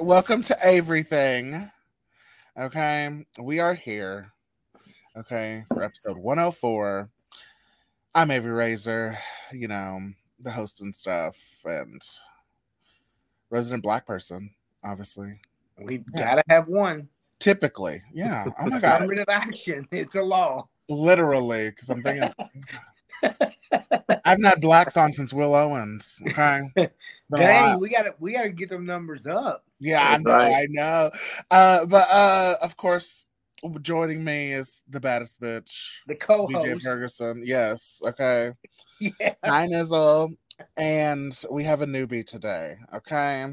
right, you guys, welcome to Everything. Okay, we are here. Okay, for episode 104. I'm Avery Razor, you know, the host and stuff, and resident black person, obviously. We Yeah. gotta have one. Typically, yeah. Oh my god, Affirmative action. It's a law. literally, because I'm thinking I've not blacks on since Will Owens. Okay, Dang, we gotta we gotta get them numbers up. Yeah, I know, right. I know. Uh, but uh, of course, joining me is the baddest bitch, The DJ co-host. Ferguson. Yes, okay. Yeah. Hi, Nizzle. And we have a newbie today. Okay,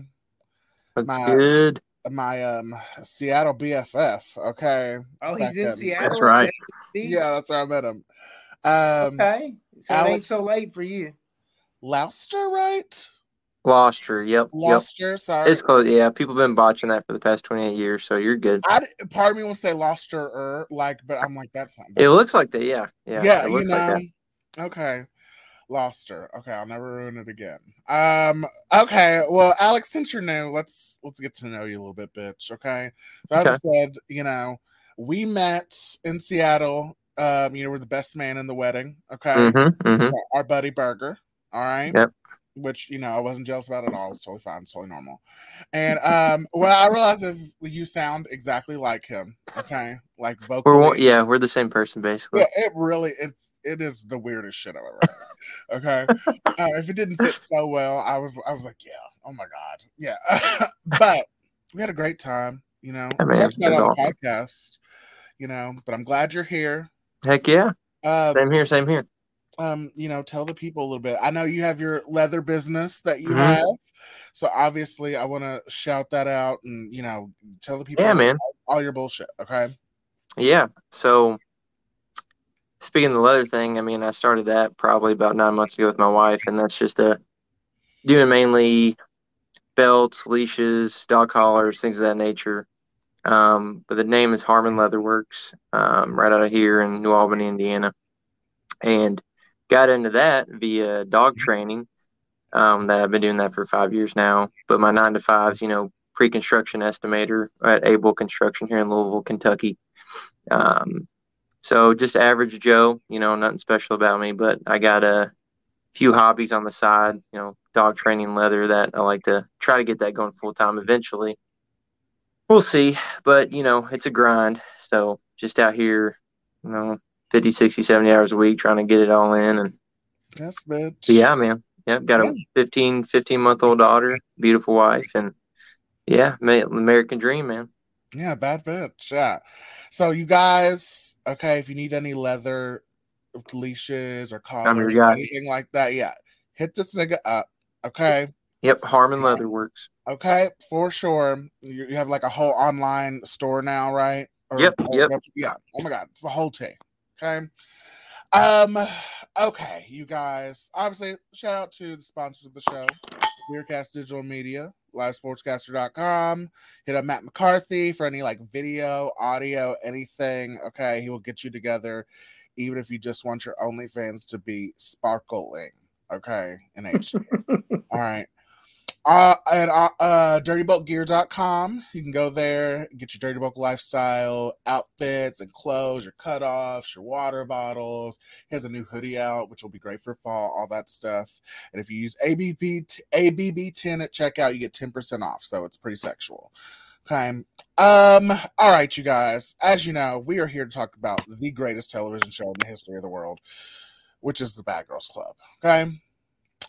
That's My- good. my um Seattle BFF. Okay, Oh, he's in Second. Seattle. That's right. yeah, that's where I met him. Um, Okay. So it ain't Alex- so late for you. Louster, right? Gloucester. Yep. Yep. Louster, sorry. It's close. Yeah, people have been botching that for the past 28 years, so you're good. I part of me will say Louster, like, but I'm like that's not. It looks like that. Yeah. Yeah. yeah, you know. like okay. Lost her. Okay, I'll never ruin it again. Um, okay, well, Alex, since you're new, let's let's get to know you a little bit, bitch. Okay. As I said, you know, we met in Seattle. Um, you know, we're the best man in the wedding. Okay. Mm-hmm, mm-hmm. Our buddy Burger. All right. Yep. Which you know I wasn't jealous about at all. It's totally fine. It's totally normal. And um, what I realized is you sound exactly like him. Okay, like vocally. We're yeah, we're the same person basically. Yeah, it really it's it is the weirdest shit I've ever heard. Okay, uh, if it didn't fit so well, I was I was like, yeah, oh my god, yeah. but we had a great time, you know. We man, talked about on the podcast, you know. But I'm glad you're here. Heck yeah. Um, Same here. Same here. Um, you know, tell the people a little bit. I know you have your leather business that you Mhm. have, so obviously I want to shout that out and you know tell the people Yeah, man. all your bullshit. Okay. Yeah. So speaking of the leather thing, I mean, I started that probably about nine months ago with my wife, and that's just a doing mainly belts, leashes, dog collars, things of that nature. Um, but the name is Harmon Leatherworks, um, right out of here in New Albany, Indiana, and got into that via dog training. Um, that I've been doing that for five years now. But my nine to fives, you know, pre-construction estimator at Able Construction here in Louisville, Kentucky. Um, so just average Joe, you know, nothing special about me, but I got a few hobbies on the side, you know, dog training, leather that I like to try to get that going full time eventually. We'll see, but you know, it's a grind. So just out here, you know, 50, 60, 70 hours a week trying to get it all in. And Yes, bitch. but yeah, man. Yep. Got a 15, 15 month old daughter, beautiful wife. And yeah, American dream, man. Yeah, bad bitch. Yeah. So you guys, okay, if you need any leather leashes or collars or anything like that, yeah, hit this nigga up. Okay. Yep. Harmon Leatherworks. Okay, for sure. You, you have like a whole online store now, right? Or- Yep, or- yep. Yeah. Oh my god, it's a whole thing. Okay. Um. Okay, you guys. Obviously, shout out to the sponsors of the show, Weirdcast Digital Media, LiveSportscaster.com. Hit up Matt McCarthy for any like video, audio, anything. Okay, he will get you together, even if you just want your OnlyFans to be sparkling. Okay, in HD. All right. Uh, at uh, uh, dirtyboatgear.com. You can go there, get your Dirty Boat lifestyle outfits and clothes, your cutoffs, your water bottles. He has a new hoodie out, which will be great for fall, all that stuff. And if you use ABB, t- ABB10 at checkout, you get 10% off. So it's pretty sexual. Okay. Um, all right, you guys. As you know, we are here to talk about the greatest television show in the history of the world, which is the Bad Girls Club. Okay.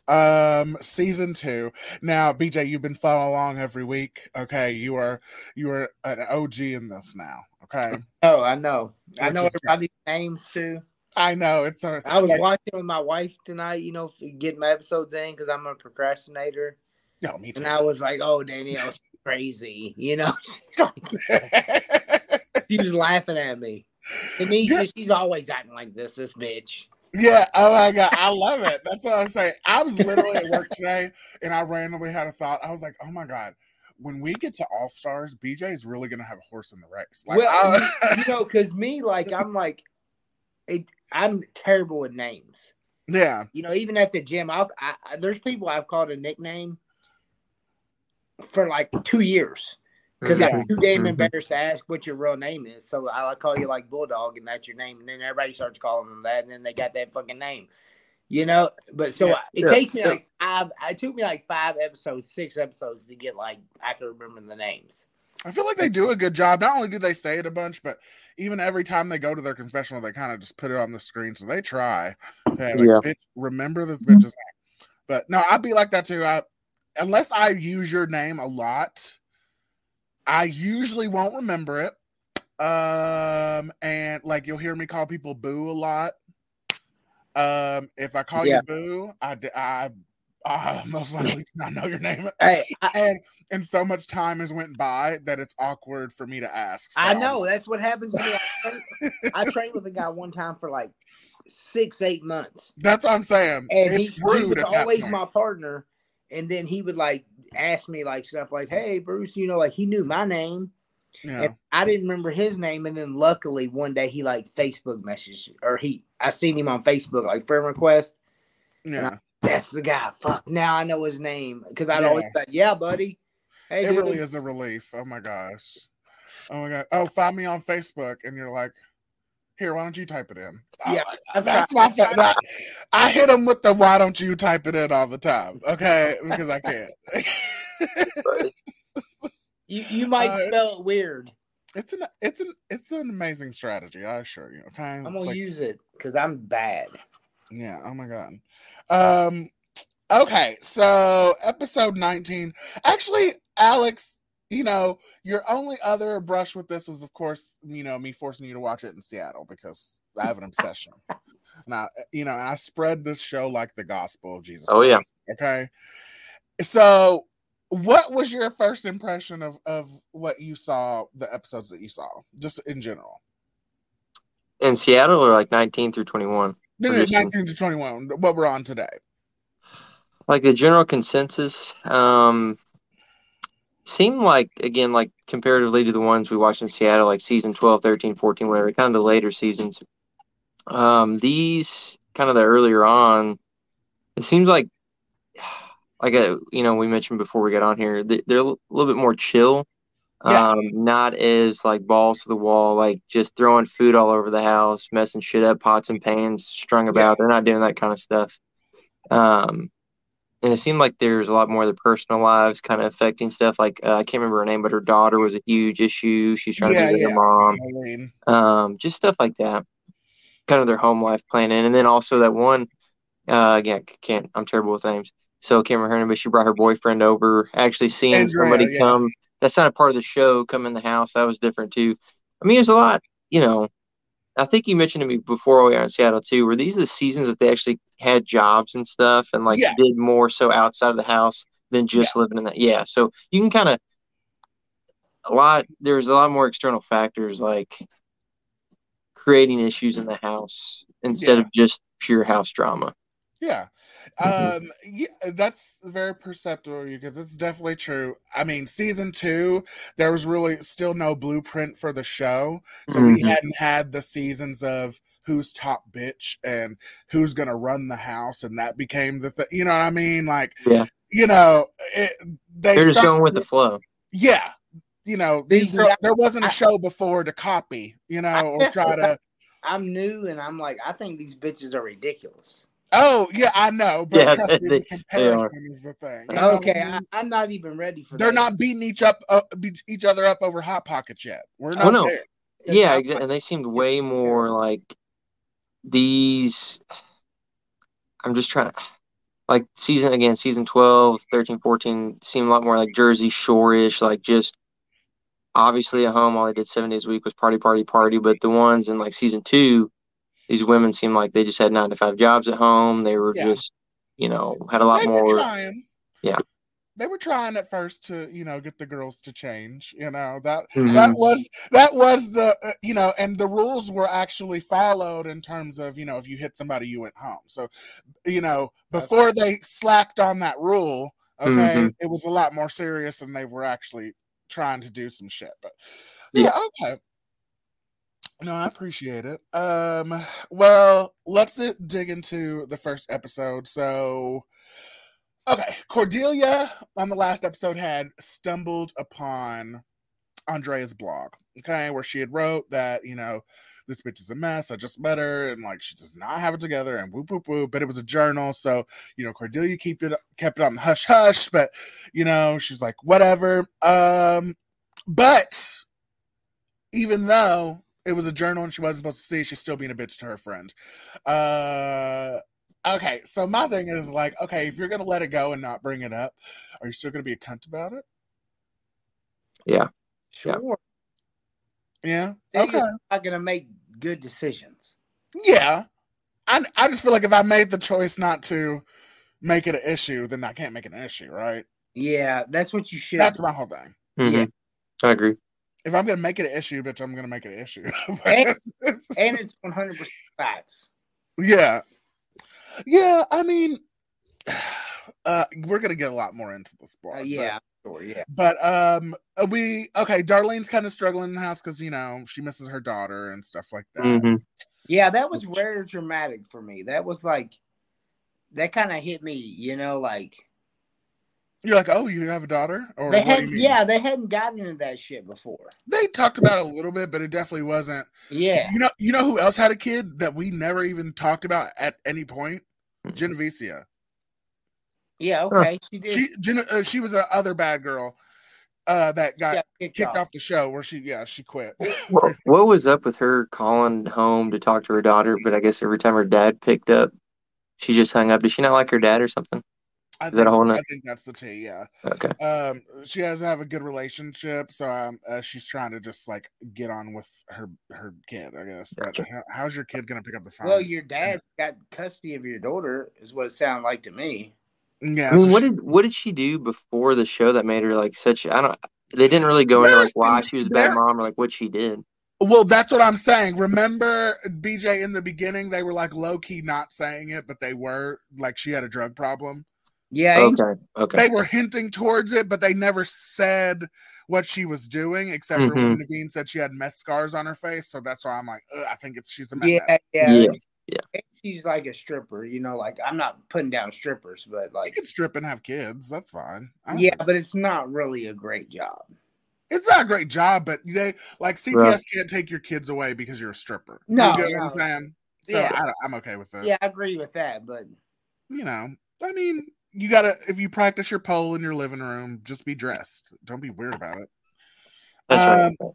Um, season two. Now, BJ, you've been following along every week. Okay, you are you are an OG in this now. Okay, Oh, I know. I know everybody's names too. I know it's a. I was like, watching with my wife tonight, you know, getting my episodes in because I'm a procrastinator. no, me too. And I was like, oh, Danielle's crazy. You know, she was laughing at me. Anisha, she's always acting like this, this bitch. Yeah. Oh my god, I love it. That's what I was saying. I was literally at work today, and I randomly had a thought. I was like, oh my god. When we get to All Stars, BJ is really gonna have a horse in the race. Like, well, I- you know, because me, like, I'm like, it, I'm terrible with names. yeah, You know, even at the gym, I'll, I, I, there's people I've called a nickname, for like two years because Yeah. I'm mm-hmm. too damn embarrassed mm-hmm. to ask what your real name is. So I call you like Bulldog, and that's your name, and then everybody starts calling them that, and then they got that fucking name. You know, but so Yeah. it Yeah. takes me Yeah. like five. It took me like five episodes, six episodes to get like I can remember the names. I feel like they do a good job. Not only do they say it a bunch, but even every time they go to their confessional, they kind of just put it on the screen. So they try. Hey, like, Yeah. bitch, remember this mm-hmm. bitch's name. But no, I'd be like that too. I unless I use your name a lot, I usually won't remember it. Um, and like you'll hear me call people boo a lot. Um, if I call Yeah. you boo, I most likely do not know your name. Hey, I, And and so much time has went by that it's awkward for me to ask. I know that's what happens to me. I trained, I trained with a guy one time for like six, eight months. That's what I'm saying. and he, it's he was always my partner. And then he would like ask me like stuff like, "Hey, Bruce, you know, like he knew my name, yeah. and I didn't remember his name." And then luckily one day he like Facebook messaged or he I seen him on Facebook like friend request. Yeah. That's the guy. Fuck, now I know his name because I'd Yeah. always say, "Yeah, buddy." Hey, It dude. really is a relief. Oh my gosh. Oh my god. Oh, find me on Facebook, and you're like, here, why don't you type it in? Oh Yeah, my I've that's my that, I hit them with the why don't you type it in all the time. Okay, because I can't. You you might Uh, spell it weird. it's an it's an it's an amazing strategy. I assure you. Okay, I'm gonna like- use it because I'm bad. Yeah. Oh my god. Um. Okay. So episode 19. Actually, Alex, you know, your only other brush with this was, of course, you know, me forcing you to watch it in Seattle because I have an obsession. now, you know, and I spread this show like the gospel of Jesus. Oh, yeah. Okay. So, what was your first impression of of what you saw, the episodes that you saw, just in general? In Seattle or like 19 through 21? No, no, 19 to 21, what we're on today. like the general consensus um seemed like again like comparatively to the ones we watched in seattle like season 12 13 14 whatever kind of the later seasons um these kind of the earlier on it seems like like a, you know we mentioned before we got on here they- they're a little bit more chill. Yeah. um not as like balls to the wall like just throwing food all over the house messing shit up pots and pans strung about they're not doing that kind of stuff. Um and it seemed like there's a lot more of the personal lives kind of affecting stuff. Like uh, I can't remember her name, but her daughter was a huge issue. She's trying Yeah, to be with yeah. her mom. Um, just stuff like that. Kind of their home life planning, and then also that one. Uh, again, can't. I'm terrible with names. So I can't remember her name, but she brought her boyfriend over. Actually seeing Andrea, somebody come. That's not a part of the show. Come in the house. That was different too. I mean, there's a lot. You know, I think you mentioned to me before we were in Seattle too. Were these the seasons that they actually had jobs and stuff, and like Yeah. did more so outside of the house than just living in that? Yeah. So you can kind of a lot. There's a lot more external factors like creating issues in the house instead Yeah. of just pure house drama. Yeah. Um yeah, that's very perceptible because it's definitely true. I mean, season 2 there was really still no blueprint for the show. So we Mhm. hadn't had the seasons of who's top bitch and who's going to run the house and that became the thing. You know what I mean? Like Yeah. you know, it, they They're just going with the flow. yeah. You know, these These girl, there wasn't a I- show before to copy, you know, or try to I'm new and I'm like, I think these bitches are ridiculous. Oh, yeah, I know, but Yeah, trust me, they- the comparison is the thing. you Okay, I mean? I, I'm not even ready for that. They're that. not beating each up uh, beat each other up over hot pockets yet. We're Oh, not no. there. They're Yeah, not- exactly. And they seemed way more like these. I'm just trying to. Like season again, season 12, 13, 14 seemed a lot more like Jersey Shore-ish, like just obviously at home all they did seven days a week was party, party, party. But the ones in like season two, these women seemed like they just had nine to five jobs at home. They were Yeah. just, you know, had a lot They more. trying. Yeah. They were trying at first to, you know, get the girls to change. You know that Mhm. that was that was the uh, you know, and the rules were actually followed in terms of you know if you hit somebody you went home. So, you know, before they slacked on that rule, okay, Mhm. it was a lot more serious, and they were actually trying to do some shit. But Yeah. yeah, okay. No, I appreciate it. Um, well, let's dig into the first episode. So, Okay, Cordelia on the last episode had stumbled upon Andrea's blog, okay, where she had wrote that, you know, this bitch is a mess. I just met her and like she does not have it together and whoop whoop whoop. But it was a journal, so you know, Cordelia keep it kept it on the hush hush, but you know, she's like, whatever. Um, but even though it was a journal and she wasn't supposed to see, she's still being a bitch to her friend. Uh okay, so my thing is like, okay, if you're gonna let it go and not bring it up, are you still gonna be a cunt about it? Yeah. Sure. Yeah. They're Okay. not gonna make good decisions. Yeah. I I just feel like if I made the choice not to make it an issue, then I can't make it an issue, right? Yeah, that's what you should. That's my whole thing. Mhm. Yeah. I agree. If I'm gonna make it an issue, bitch, I'm gonna make it an issue. And- and it's one hundred percent facts. yeah. Yeah, I mean uh we're gonna get a lot more into this blog. Uh, but- yeah, sure, yeah. But um we okay, Darlene's kind of struggling in the house because you know she misses her daughter and stuff like that. hmm Yeah, that was very dramatic for me. That was like that kind of hit me, you know, like You're like, oh, you have a daughter? Or they had yeah, they hadn't gotten into that shit before. They talked about it a little bit, but it definitely wasn't Yeah. You know, you know who else had a kid that we never even talked about at any point? Jennavecia. Yeah, okay. She did She Gen- uh, she was a other bad girl uh, that got got kicked, kicked off. off the show. Where she, yeah, she quit. What, what was up with her calling home to talk to her daughter? But I guess every time her dad picked up, she just hung up. Did she not like her dad or something? I think, that I think that's the T. Yeah. Okay. Um, she doesn't have a good relationship, so um, uh, she's trying to just like get on with her her kid. I guess. But Gotcha. how, how's your kid gonna pick up the phone? Well, your dad got custody of your daughter, is what it sounded like to me. yeah. I mean, so what she- did what did she do before the show that made her like such? I don't. They didn't really go into like why she was a bad mom or like what she did. Well, that's what I'm saying. Remember, BJ, in the beginning, they were like low key not saying it, but they were like she had a drug problem. Yeah, Okay. Okay. They were hinting towards it, but they never said what she was doing, except for when mm-hmm. Neveen said she had meth scars on her face. So that's why I'm like, Ugh, I think it's she's a meth addict. yeah, yeah, Yeah. She's like a stripper, you know. Like I'm not putting down strippers, but like You can strip and have kids. That's fine. Yeah, think- but it's not really a great job. it's not a great job, but they like CPS Right. can't take your kids away because you're a stripper. No, you get what no. I'm saying. So Yeah. I don't, I'm okay with that. Yeah, I agree with that, but you know, I mean, you gotta if you practice your pole in your living room, just be dressed. Don't be weird about it. That's right.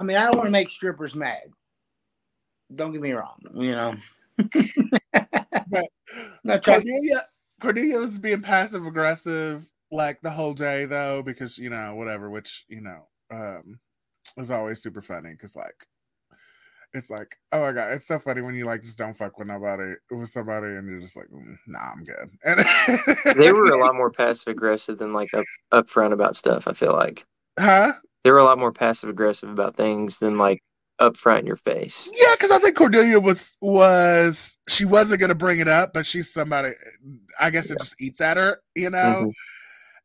I mean, I don't want to make strippers mad. Don't get me wrong, you know. But Not trying- Cordelia, Cordelia was being passive aggressive like the whole day though, because you know whatever, which you know um was always super funny because like it's like oh my god, it's so funny when you like just don't fuck with nobody with somebody and you're just like mm, nah, I'm good. And they were a lot more passive aggressive than like up upfront about stuff. I feel like huh? they were a lot more passive aggressive about things than like upfront in your face. Yeah, because I think Cordelia was was she wasn't gonna bring it up, but she's somebody. I guess it just eats at her, you know.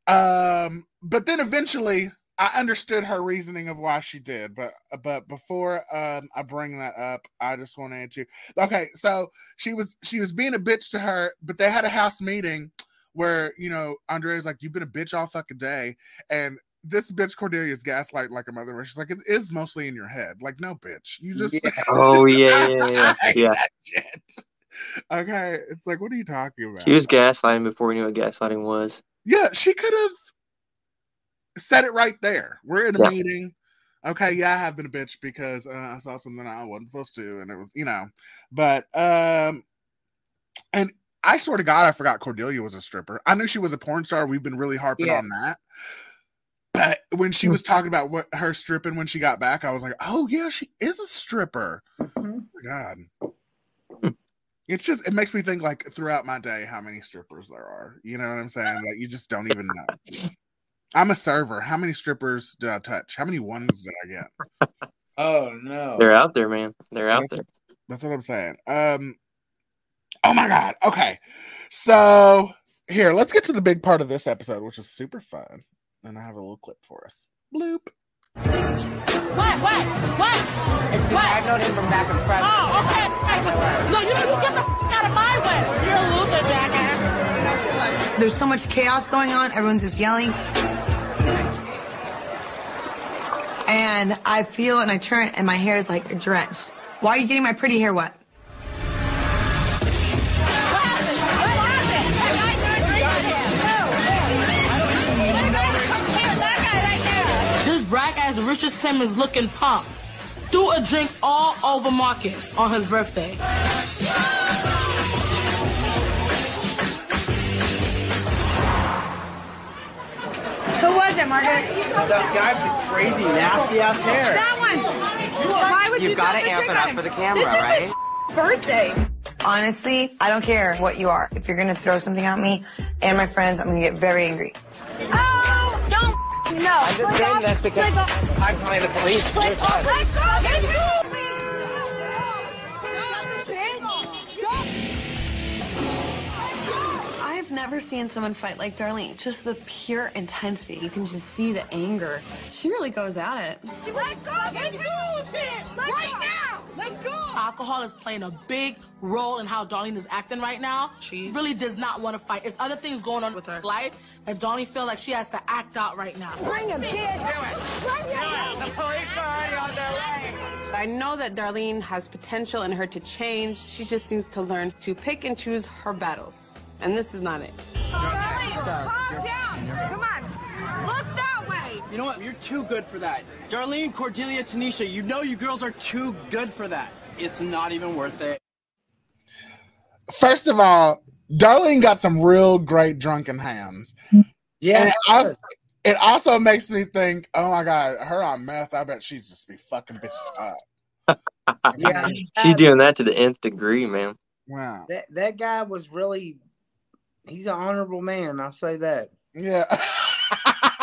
Um, but then eventually, I understood her reasoning of why she did. But but before um I bring that up, I just wanted to. Okay, so she was she was being a bitch to her, but they had a house meeting where you know Andrea's like, "You've been a bitch all fucking day," and this bitch Cordelia's gaslight like a mother. Where she's like, "It is mostly in your head." Like, no, bitch, you just. Yeah. Oh yeah, yeah, yeah, yeah. Okay, it's like, what are you talking about? She was gaslighting before we knew what gaslighting was. Yeah, she could have said it right there. We're in a Yeah. meeting. Okay, yeah, I have been a bitch because uh, I saw something I wasn't supposed to, and it was, you know, but um, and I swear to God, I forgot Cordelia was a stripper. I knew she was a porn star. We've been really harping Yeah. on that. But when she was talking about what her stripping when she got back, I was like, oh yeah, she is a stripper. Mhm. Oh, God. It's just it makes me think like throughout my day how many strippers there are. You know what I'm saying? Like you just don't even know. I'm a server. How many strippers did I touch? How many ones did I get? Oh no. They're out there, man. They're out That's- there. That's what I'm saying. Um Oh my god. Okay. So here, let's get to the big part of this episode, which is super fun. And I have a little clip for us. Bloop. What? What? What? Excuse What? I know him from back in front. Oh, okay. No, you know, you get the f- out of my way. You're a loser, jackass. There's so much chaos going on. Everyone's just yelling. And I feel and I turn and my hair is like drenched. Why are you getting my pretty hair wet? This rag ass Richard Simmons looking punk threw a drink all over Marcus on his birthday. Who was it, Margaret? That guy with the crazy nasty ass hair. That one. Why would you, You gotta amp it up for the camera, this right? Is his birthday. Honestly, I don't care what you are. If you're gonna throw something at me and my friends, I'm gonna get very angry. Oh, don't. No. I'm just doing this because I'm uh, calling the police. Let go. I have never seen someone fight like Darlene. Just the pure intensity. You can just see the anger. She really goes at it. Let go! Let's do it! Right now! Let's go! Alcohol is playing a big role in how Darlene is acting right now. She really does not want to fight. It's other things going on with her life that Darlene feels like she has to act out right now. Bring him, kid. The police are already on their way. I know that Darlene has potential in her to change. She just needs to learn to pick and choose her battles. And this is not it. Calm down. Come on. Look that way. You know what? You're too good for that. Darlene, Cordelia, Tanisha, you know you girls are too good for that. It's not even worth it. First of all, Darlene got some real great drunken hands. Yeah. It also, it also makes me think, oh my god, her on meth, I bet she'd just be fucking bitches up. yeah. She's doing that to the nth degree, man. Wow. That that guy was really he's an honorable man, I'll say that. Yeah.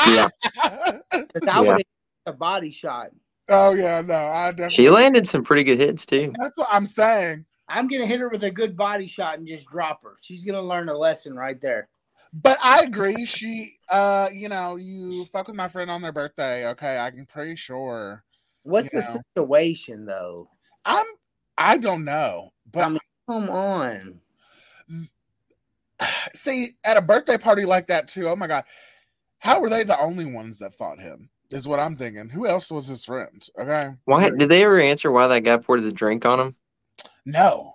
Yeah. 'Cause I Yeah. would a body shot. oh yeah, no, I definitely She landed some pretty good hits too. that's what I'm saying. I'm gonna hit her with a good body shot and just drop her. She's gonna learn a lesson right there. But I agree. She uh, you know, you fuck with my friend on their birthday, okay. I'm pretty sure. What's the know. situation though? I'm I don't know. But I mean, come on. see, at a birthday party like that too, oh my god, how were they the only ones that fought him? Is what I'm thinking. Who else was his friend? Okay. Why did they ever answer why that guy poured the drink on him? No.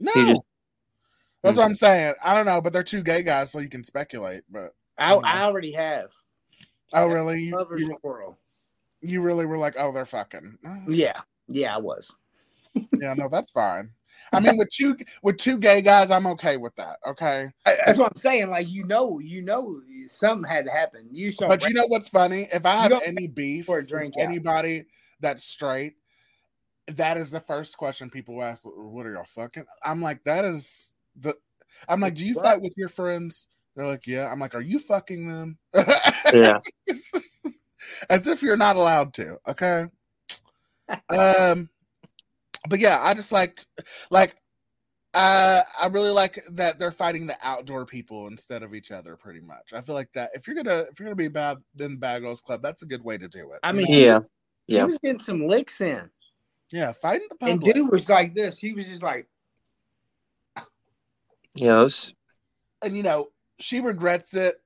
No. Just- That's hmm. what I'm saying. I don't know, but they're two gay guys, so you can speculate. But I. I already have. oh, really? You, you, you really were like, oh, they're fucking. Yeah, yeah, I was. Yeah, no, that's fine. I mean, with two with two gay guys, I'm okay with that. Okay, I- That's what I'm saying. Like you know, you know, something had to happen. You saw, but you know what's funny? If I have any beef or a with drink out. anybody that's straight, that is the first question people ask. What are y'all fucking? I'm like, that is the. I'm like, do you What? fight with your friends? They're like, yeah. I'm like, are you fucking them? Yeah. As if you're not allowed to. Okay. um, but yeah, I just liked like. Uh, I really like that they're fighting the outdoor people instead of each other. Pretty much, I feel like that if you're gonna if you're gonna be bad in the Bad Girls Club, that's a good way to do it. I mean, know? Yeah. he was getting some licks in, yeah, fighting the and public. dude was like this. He was just like, yes. And you know she regrets it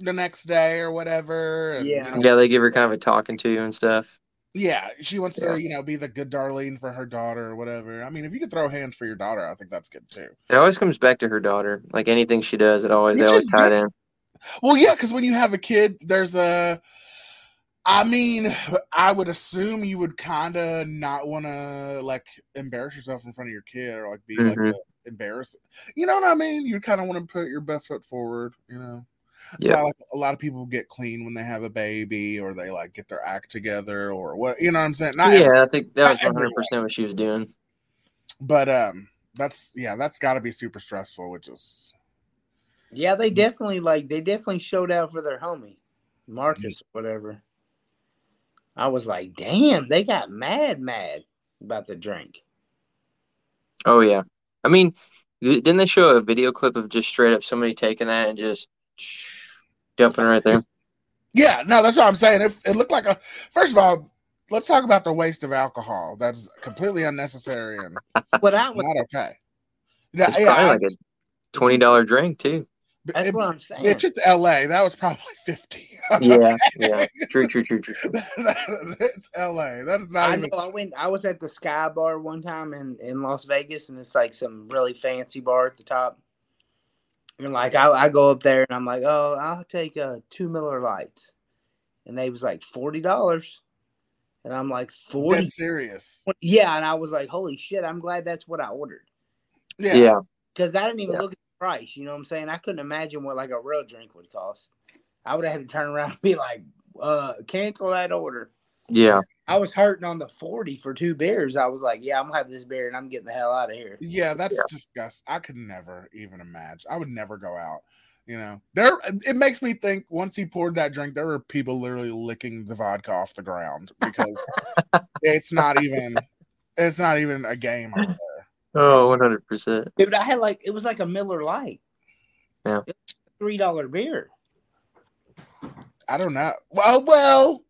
the next day or whatever. And, you Yeah. know, yeah, they give her kind of a talking to and stuff. Yeah, she wants Yeah. to you know be the good darling for her daughter or whatever. I mean, if you could throw hands for your daughter, I think that's good too. It always comes back to her daughter. Like anything she does, it always Which they always is tie good. in. Well, yeah, because when you have a kid, there's a. I mean, I would assume you would kind of not want to like embarrass yourself in front of your kid or like be like Mhm. a embarrassed. You know what I mean? You kind of want to put your best foot forward. You know. That's Yeah. why, like a lot of people get clean when they have a baby or they like get their act together or what you know what I'm saying. Not every- yeah, I think that was one hundred everyone. percent what she was doing. but um, that's yeah, that's got to be super stressful. Which is yeah, they definitely like they definitely showed out for their homie, Marcus, or whatever. I was like, damn, they got mad, mad about the drink. Oh yeah, I mean, didn't they show a video clip of just straight up somebody taking that and just dumping it right there? yeah, no, that's what I'm saying. It, it looked like a first of all. Let's talk about the waste of alcohol. That's completely unnecessary and What I was not okay. Yeah, It's yeah, probably I- like a twenty dollar drink too. That's It- what I'm saying. bitch, it's L.A. That was probably fifty. Yeah, yeah. True, true, true, true. true. it's L.A. That is not I even. know. I went. I was at the Sky Bar one time in in Las Vegas, and it's like some really fancy bar at the top. And like I, I go up there and I'm like, oh, I'll take uh, two Miller Lites, and they was like forty dollars, and I'm like forty. Dead serious. Yeah, and I was like, holy shit! I'm glad that's what I ordered Yeah. Yeah, because I didn't even Yeah. look at the price. You know what I'm saying? I couldn't imagine what like a real drink would cost. I would have had to turn around and be like, uh, cancel that order. Yeah. I was hurting on the 40 for two beers. I was like, yeah, I'm gonna have this beer and I'm getting the hell out of here. Yeah, that's Yeah. disgusting. I could never even imagine. I would never go out. You know, there. It makes me think. Once he poured that drink, there were people literally licking the vodka off the ground because it's not even. It's not even a game over there. Oh, 100 percent. Dude, I had like it was like a Miller Lite. Yeah. It was a three dollar beer. I don't know. Well, well,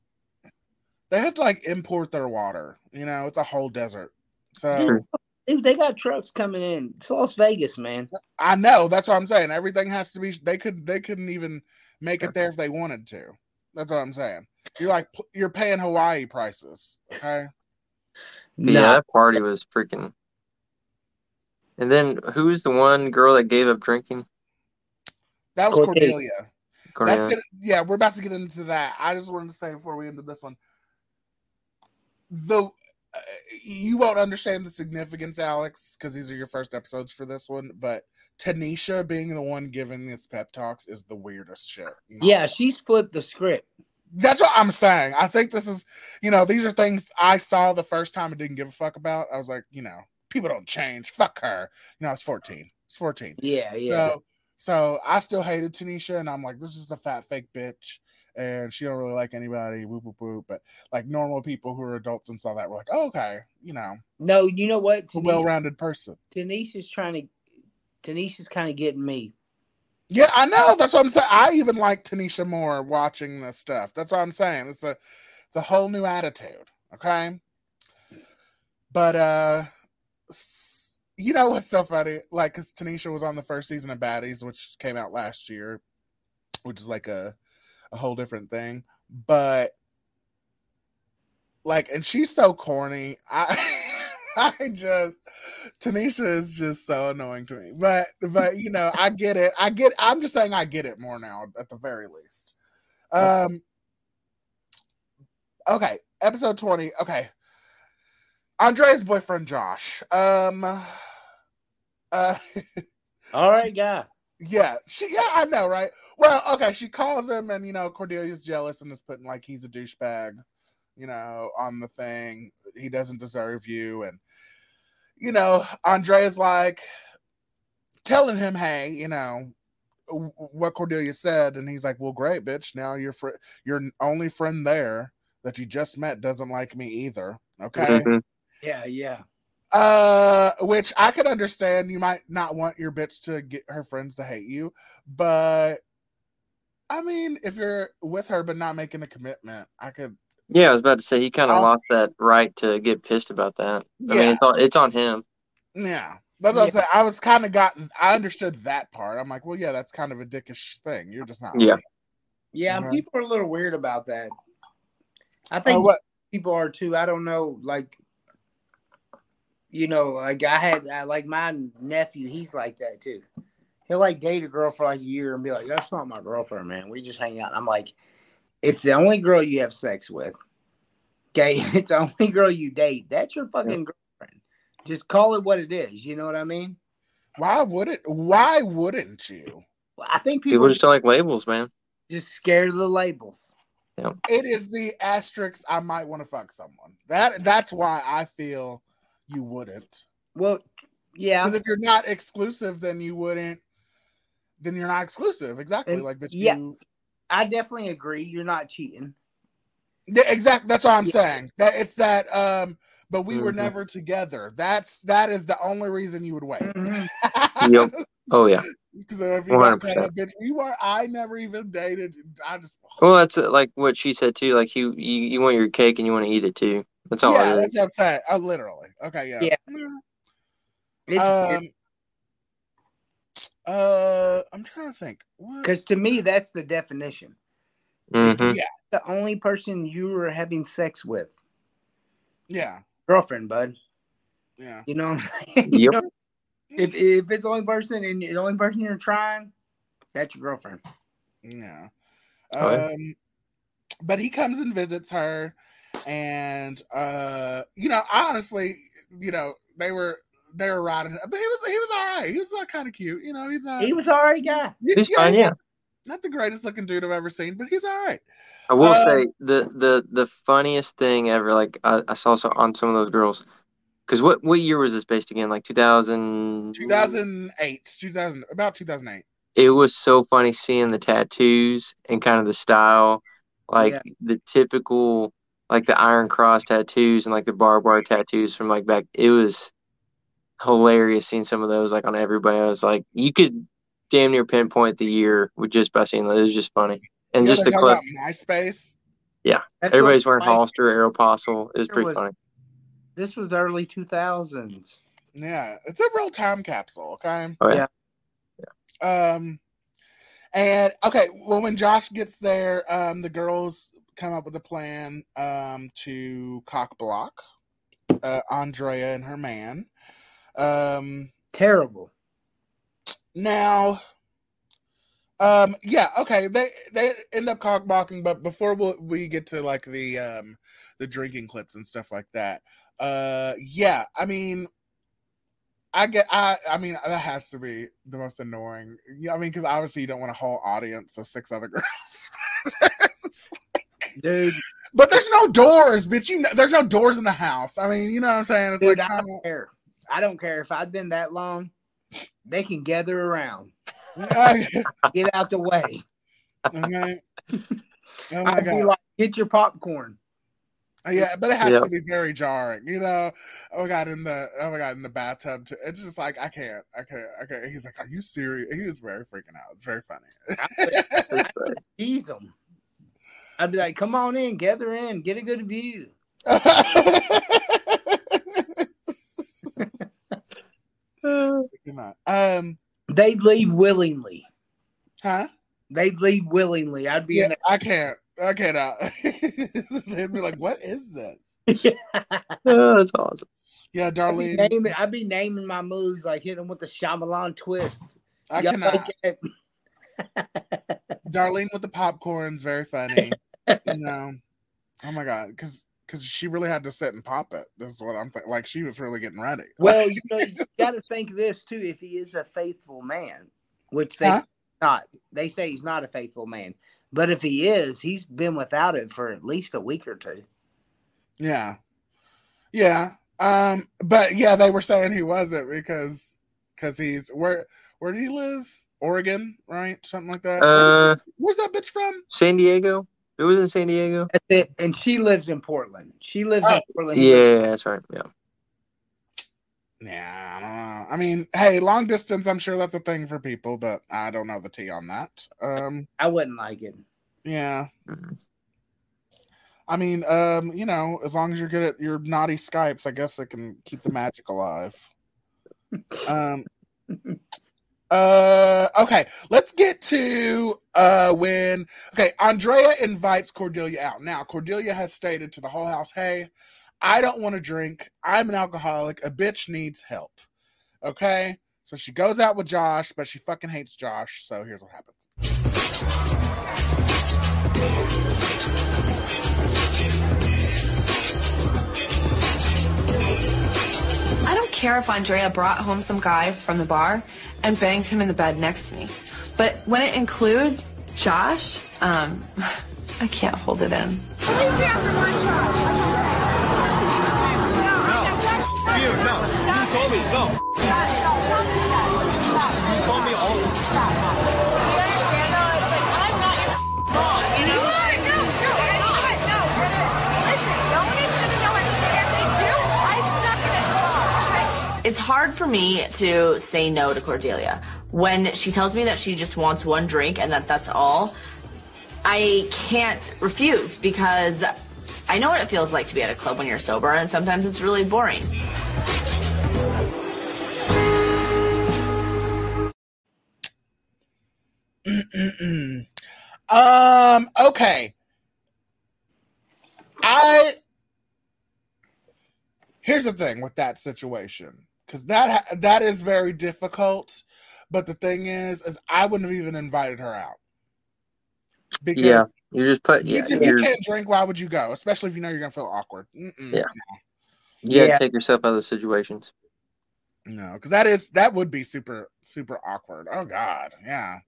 they have to like import their water. You know, it's a whole desert. So Dude, they got trucks coming in. It's Las Vegas, man. I know that's what I'm saying. Everything has to be. They could. They couldn't even make it there if they wanted to. That's what I'm saying. You're like you're paying Hawaii prices. Okay. But No, Yeah, that party was freaking. And then who's the one girl that gave up drinking? That was Cordelia. Cordelia. That's Cornelia. gonna, yeah, we're about to get into that. I just wanted to say before we ended this one, the uh, you won't understand the significance, Alex, because these are your first episodes for this one. But Tanisha being the one giving these pep talks is the weirdest shit. you know? yeah, she's flipped the script. That's what I'm saying. I think this is, you know, these are things I saw the first time and didn't give a fuck about. I was like, you know, people don't change. Fuck her. You know, it's 14. It's 14. Yeah, yeah. So, so I still hated Tanisha, and I'm like, this is a fat fake bitch, and she don't really like anybody. Whoop whoop whoop. But like normal people who are adults and saw that were like, oh, okay, you know, no, you know what? a Tanisha, well-rounded person. Tanisha's trying to Tanisha's kind of getting me. Yeah, I know. That's what I'm saying. I even like Tanisha more watching this stuff. That's what I'm saying. It's a it's a whole new attitude. Okay. But uh you know what's so funny? Like, cause Tanisha was on the first season of Baddies, which came out last year, which is like a a whole different thing. But like, and she's so corny. I I just Tanisha is just so annoying to me. But but you know, I get it. I get I'm just saying I get it more now at the very least. Um okay, episode 20. Okay. Andrea's boyfriend Josh. Um uh All right, guy. Yeah, she yeah, I know, right? Well, okay, she calls him and you know, Cordelia's jealous and is putting like he's a douchebag, you know, on the thing. He doesn't deserve you. And you know, Andrea's like telling him, hey, you know, what Cordelia said, and he's like, Well, great, bitch. Now your fr- your only friend there that you just met doesn't like me either. Okay. Mhm. Yeah, yeah. Uh, which I could understand. You might not want your bitch to get her friends to hate you, but I mean, if you're with her but not making a commitment, I could. Yeah, I was about to say he kind of lost that right to get pissed about that. I Yeah. mean, it's on, it's on him. Yeah, that's what I'm saying. I was kind of got. I understood that part. I'm like, well, yeah, that's kind of a dickish thing. You're just not. Yeah. Yeah, Mhm. people are a little weird about that. I Oh, think what? people are too. I don't know, like you know, like I had I, like my nephew, he's like that too. He'll like date a girl for like a year and be like, "That's not my girlfriend, man. We just hang out." I'm like, "It's the only girl you have sex with. Okay, it's the only girl you date. That's your fucking girlfriend. Just call it what it is. You know what I mean?" Why would it? Why wouldn't you? I think people, People just don't like labels, man. just scared of the labels. It is the asterisk. I might want to fuck someone. That that's why I feel you wouldn't. Well, yeah, Because if you're not exclusive, then you wouldn't. Then you're not exclusive. Exactly. And- like, but yeah. you. I definitely agree. You're not cheating. Yeah, exactly. That's what I'm Yeah. saying. That it's that. Um, but we were Mhm. never together. That's that is the only reason you would wait. Yep. Oh yeah. Because if you got kind 100%. bitch, we were. I never even dated. I just. Well, that's uh, like what she said too. Like you, you, you want your cake and you want to eat it too. That's all yeah, it that's is. what I'm saying. Oh, literally. Okay. Yeah. Yeah. It's, Um. Uh, I'm trying to think. Because to me, that's the definition. hmm Yeah, The only person you were having sex with, yeah, girlfriend, bud. yeah. You know what You Yep. know, if if it's the only person and the only person you're trying, that's your girlfriend. Yeah. Yeah. Um, but he comes and visits her, and uh, you know, honestly, you know, they were they were riding, but he was he was all right. He was uh, kind of cute, you know. He's uh, He was alright guy. y- He's fine, yeah. Not the greatest looking dude I've ever seen, but he's all right. I will Um, say the the the funniest thing ever. Like I, I saw so on some of those girls. Because what what year was this based again? Like 2000. 2008, 2000, about 2008. It was so funny seeing the tattoos and kind of the style, like Yeah. the typical, like the Iron Cross tattoos and like the barbed wire tattoos from like back. It was hilarious seeing some of those like on everybody. I was like, you could damn near pinpoint the year with just by seeing those. It was just funny, and Yeah, just the talk clip. about MySpace. That's Everybody's what, wearing like, Hollister, Aeropostale. It was pretty was- funny. This was early two thousands. Yeah, it's a real time capsule. Okay. Oh yeah. yeah. Um, and okay, well, when Josh gets there, um, the girls come up with a plan um to cock block uh, Andrea and her man. Um, Terrible. now, um, yeah, okay, they they end up cock blocking, but before we, we get to like the um the drinking clips and stuff like that, uh, yeah, I mean. I get. I. I mean, that has to be the most annoying. Yeah, I mean, because obviously you don't want a whole audience of six other girls. Dude, but there's no doors, bitch. You know, there's no doors in the house. I mean, you know what I'm saying? It's dude, like I don't care. I don't care if I've been that long. They can gather around. Get out the way. okay. Oh my I'd be god. like, get your popcorn. Yeah, but it has Yep. to be very jarring, you know. Oh my god, in the oh my god, in the bathtub, too. it's just like I can't, I can't, I can't. He's like, "Are you serious?" He was very freaking out. It's very funny. It's funny. Tease them. I'd be like, come on in, gather in, get a good view. Freaking um, They'd leave willingly. huh? They'd leave willingly. I'd be Yeah, in I can't. I cannot. They'd be like, "What is this?" there. Oh, that's awesome. Yeah, I'd be, Darlene. naming, I'd be naming my moves, like hitting them with the Shyamalan twist. I Y'all cannot. like it? Darlene with the popcorn's very funny. you know, oh my god, because because she really had to sit and pop it. This is what I'm thinking. Like she was really getting ready. Well, you, know, you got to think this too. If he is a faithful man, which they Huh? not, they say he's not a faithful man. But if he is, he's been without it for at least a week or two. yeah, yeah. Um, but yeah, they were saying he wasn't because because he's where where did he live? Oregon, right? Something like that. Uh, Where's that bitch from? San Diego. It was in San Diego. That's it. And she lives in Portland. She lives Oh, in Portland. Yeah, that's right. Yeah. Yeah, I don't know. I mean, hey, long distance. I'm sure that's a thing for people, but I don't know the tea on that. Um, I wouldn't like it. yeah. Mhm. I mean, um, you know, as long as you're good at your naughty Skypes, I guess it can keep the magic alive. Um uh okay, let's get to uh when okay, Andrea invites Cordelia out. Now, Cordelia has stated to the whole house, "Hey, I don't want to drink. I'm an alcoholic. A bitch needs help." Okay? So she goes out with Josh, but she fucking hates Josh. So here's what happens. Care if Andrea brought home some guy from the bar and banged him in the bed next to me. But when it includes Josh, um, I can't hold it in. It's hard for me to say no to Cordelia. When she tells me that she just wants one drink and that that's all, I can't refuse because I know what it feels like to be at a club when you're sober and sometimes it's really boring. um. Okay. I. Here's the thing with that situation, because that that is very difficult. But the thing is, is I wouldn't have even invited her out. Because yeah, you just put yeah, if you can't drink, why would you go? Especially if you know you're gonna feel awkward. Mm-mm. Yeah. you Yeah. take yourself out of the situations. No, because that is that would be super super awkward. Oh God, yeah.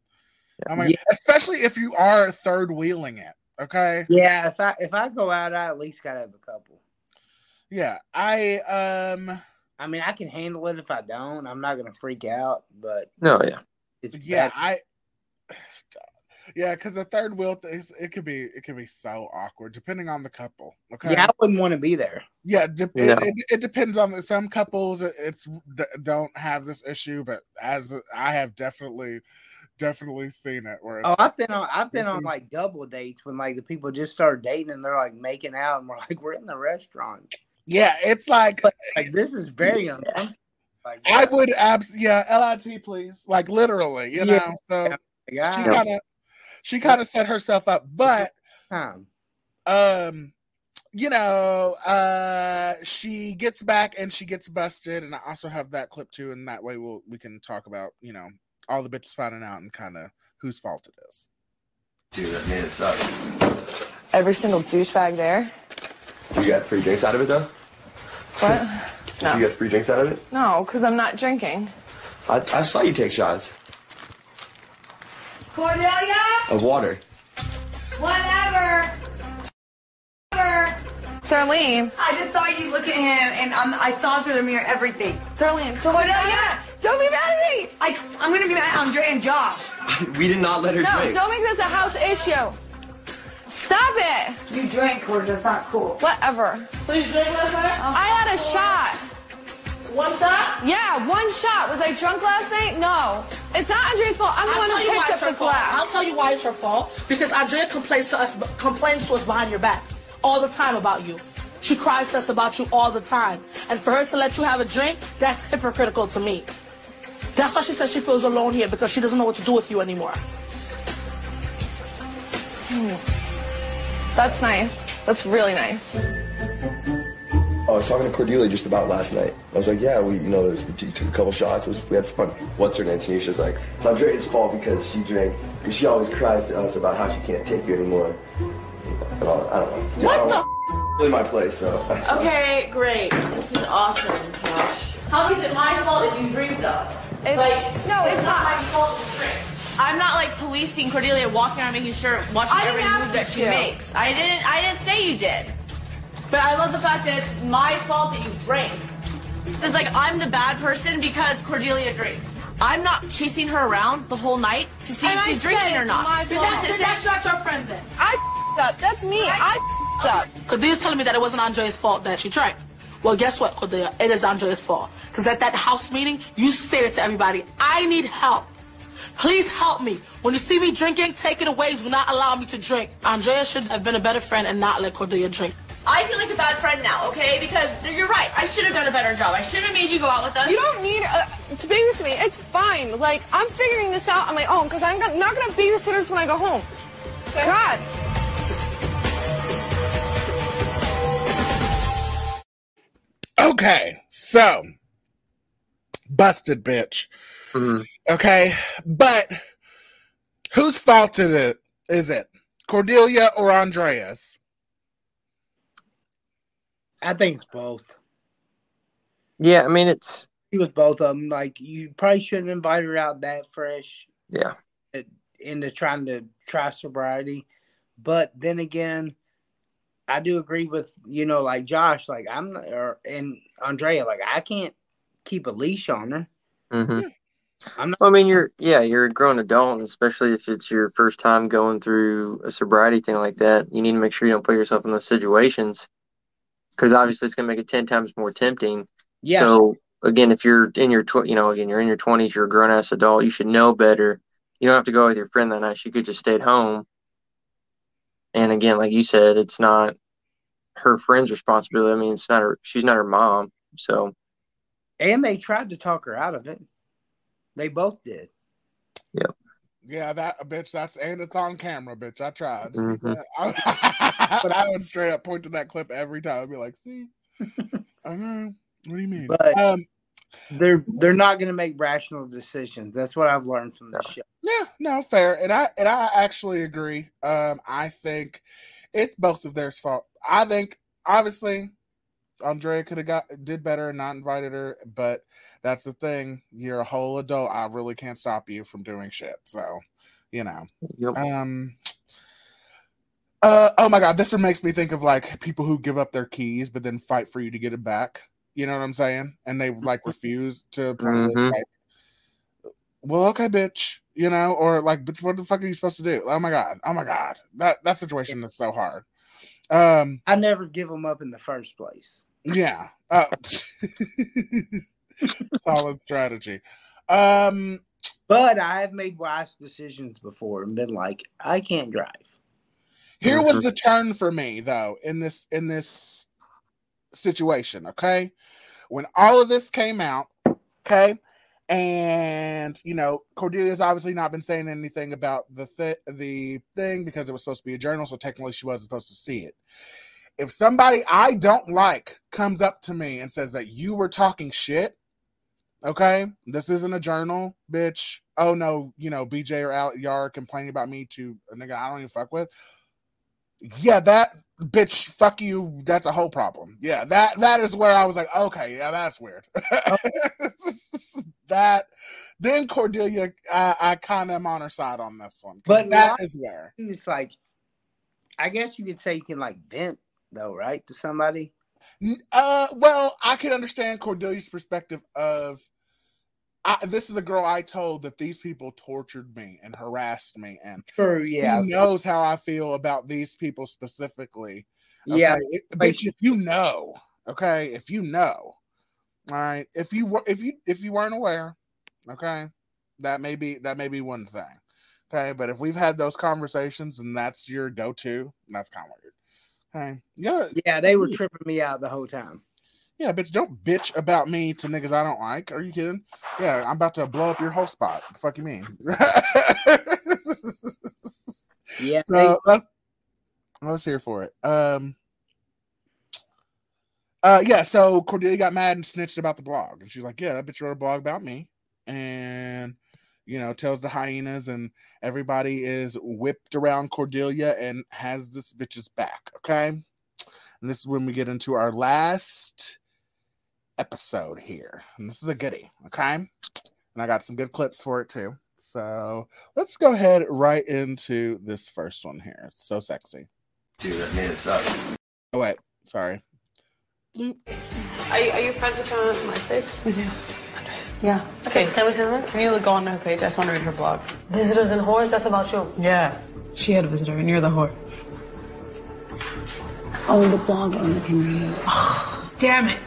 I mean, Yeah. especially if you are third wheeling it. Okay. Yeah, if I if I go out, I at least gotta have a couple. Yeah, I um I mean, I can handle it if I don't. I'm not gonna freak out, but No, yeah. it's yeah bad. I. God. Yeah, because the third wheel is it could be it could be so awkward depending on the couple. Okay. Yeah, I wouldn't want to be there. Yeah, de- No. it, it, it depends on the, some couples. it- It's d- don't have this issue, but as I have definitely, definitely seen it where it's Oh, I've been on I've been on is- like double dates when like the people just start dating and they're like making out and we're like we're in the restaurant. Yeah, it's like Like this is very uncomfortable. Like I would abs yeah, LIT please. Like literally, you Yeah. know. So she kind of she kind of set herself up, but time. um you know, uh she gets back and she gets busted and I also have that clip too and that way we'll we can talk about, you know, all the bitches finding out and kind of whose fault it is. Dude, that made it suck. Every single douchebag there. You got free drinks out of it though? What? No. You got free drinks out of it? No, because I'm not drinking. I, I saw you take shots Cordelia? of water. Whatever. Whatever. Darlene. I just saw you look at him, and I'm, I saw through the mirror everything. Darlene, don't be Cordelia? mad. Don't be mad at me. I, I'm gonna be mad at Andre and Josh. we did not let her No, drink. don't make this a house issue. Stop it. You drank, Cordelia. That's not cool. Whatever. So you drank last night? I had a shot. One shot? Yeah, one shot. Was I drunk last night? No. It's not Andrea's fault. I'm the I'll one who you picked up the fault. glass. I'll tell you why it's her fault. Because Andrea complains to us, complains to us behind your back all the time about you. She cries to us about you all the time. And for her to let you have a drink, that's hypocritical to me. That's why she says she feels alone here because she doesn't know what to do with you anymore. Hmm. That's nice. That's really nice. Oh, I was talking to Cordelia just about last night. I was like, yeah, we, you know, there's, we took a couple shots. Was, we had fun. What's her name? Tanisha's like, it's Andrea's fault because she drank. Because she always cries to us about how she can't take you anymore. And all, I don't know. What the? Really my place, so. Okay, great. This is awesome, Josh. How is it my fault that you drink though? It's, Like, no, it's not not. my fault if you drink. I'm not like policing Cordelia, walking around making sure, watching every move that she to. makes. I didn't. I didn't say you did. But I love the fact that it's my fault that you drank. It's like I'm the bad person because Cordelia drinks. I'm not chasing her around the whole night to see And if I she's said drinking or not. my Then fault. that's, then that's not your friend then. I f***ed up. That's me. I f***ed up. Cordelia's telling me that it wasn't Andrea's fault that she drank. Well, guess what, Cordelia? It is Andrea's fault. Because at that house meeting, you said it to everybody, I need help. Please help me. When you see me drinking, take it away. Do not allow me to drink. Andrea should have been a better friend and not let Cordelia drink. I feel like a bad friend now, okay? Because you're right. I should have done a better job. I should have made you go out with us. You don't need uh, to babysit me. It's fine. Like, I'm figuring this out on my own because I'm not going to have babysitters when I go home. God. Okay, so busted bitch. Mhm. Okay, but whose fault is it? Is it Cordelia or Andreas? I think it's both. Yeah, I mean it's He was both of them. Like you probably shouldn't invite her out that fresh yeah. into trying to try sobriety. But then again, I do agree with you know like Josh. Like I'm not, or and Andrea. Like I can't keep a leash on her. hmm I'm not. I mean, you're yeah, you're a grown adult, and especially if it's your first time going through a sobriety thing like that, you need to make sure you don't put yourself in those situations, because obviously it's gonna make it ten times more tempting. Yeah. So again, if you're in your tw- you know again you're in your twenties, you're a grown ass adult, you should know better. You don't have to go with your friend that night. She could just stay at home. And again, like you said, it's not her friend's responsibility. I mean, it's not her. She's not her mom. So and they tried to talk her out of it. They both did. Yep. Yeah, that bitch. That's and it's on camera, bitch. I tried. Mhm. I, but I would straight up point to that clip every time. I'd be like, "See, I know. What do you mean?" But um, they're they're not going to make rational decisions. That's what I've learned from this show. Yeah, no, fair. And I and I actually agree. Um, I think it's both of their fault. I think obviously Andrea could have got did better and not invited her, but that's the thing. You're a whole adult. I really can't stop you from doing shit. So, you know. Yep. Um uh oh my god, this one makes me think of like people who give up their keys but then fight for you to get it back. You know what I'm saying? And they like refuse to play with, Mhm. like well, okay, bitch, you know, or like, bitch, what the fuck are you supposed to do? Oh my god, oh my god, that that situation is so hard. Um, I never give them up in the first place. Yeah, uh, solid strategy. Um, But I have made wise decisions before and been like, I can't drive. here was the turn for me though in this in this situation. Okay, when all of this came out, okay, and you know Cordelia's obviously not been saying anything about the th- the thing because it was supposed to be a journal, so technically she wasn't supposed to see it. If somebody I don't like comes up to me and says that you were talking shit, okay, this isn't a journal, bitch. Oh no, you know BJ or Al Yar complaining about me to a nigga I don't even fuck with. Yeah, that bitch, fuck you. That's a whole problem. Yeah, that that is where I was like, okay, yeah, that's weird. that then Cordelia, I, I kind of am on her side on this one. But that is where. It's like, I guess you could say you can like vent though, right, to somebody. Uh, well, I can understand Cordelia's perspective of. I, this is a girl I told that these people tortured me and harassed me, and True, yeah. who knows how I feel about these people specifically. Yeah, Okay, it- bitch, if you know, okay, if you know, all right, if you were, if you, if you weren't aware, okay, that may be that may be one thing, okay, but if we've had those conversations and that's your go-to, that's kind of weird. Okay, yeah, Yeah, they were tripping me out the whole time. yeah, bitch, don't bitch about me to niggas I don't like. Are you kidding? Yeah, I'm about to blow up your whole spot. The fuck you mean? Yeah, so that's, I was here for it. Um, uh, yeah. So Cordelia got mad and snitched about the blog, and she's like, "Yeah, that bitch wrote a blog about me," and you know, tells the hyenas, and everybody is whipped around Cordelia and has this bitch's back. Okay, and this is when we get into our last episode here, and this is a goodie. Okay, and I got some good clips for it too. So let's go ahead right into this first one here. It's so sexy. Dude, that made it suck. Oh wait, sorry. Bloop. Are you, are you friends with her on MySpace? We do. Yeah. Okay, can we see her? Can you go on her page? I just want to read her blog. Visitors and whores, that's about you. Yeah. She had a visitor, and you're the whore. Oh, the blog owner can read. Oh, Damn it.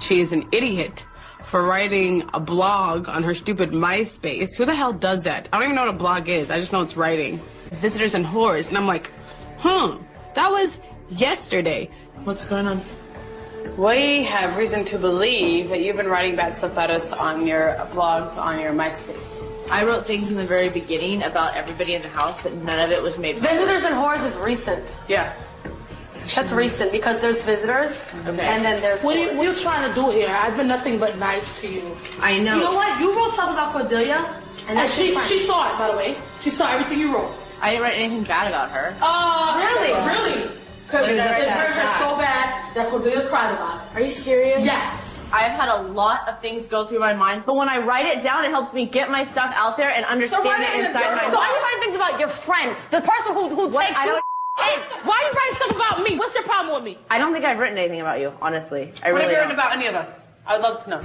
She is an idiot for writing a blog on her stupid MySpace. Who the hell does that? I don't even know what a blog is. I just know it's writing. Visitors and whores. And I'm like, huh, that was yesterday. What's going on? We have reason to believe that you've been writing bad stuff about us on your blogs on your MySpace. I wrote things in the very beginning about everybody in the house, but none of it was made. Visitors and whores is recent. Yeah. That's recent because there's visitors and then there's. What are, you, what are you trying to do here? I've been nothing but nice to you. I know. You know what? You wrote something about Cordelia, and And she, she saw it, by the way. She saw everything you wrote. I didn't write anything bad about her. Uh, Really? Really? Because What it is hurt that her bad? so bad that Cordelia cried about it. Are you serious? Yes. I've had a lot of things go through my mind, but when I write it down, it helps me get my stuff out there and understand write it it in inside my journal. So mind. are you writing things about your friend, the person who who What? takes I you? don't- Hey, why are you writing stuff about me? What's your problem with me? I don't think I've written anything about you, honestly. I What really have you don't. written about any of us? I would love to know.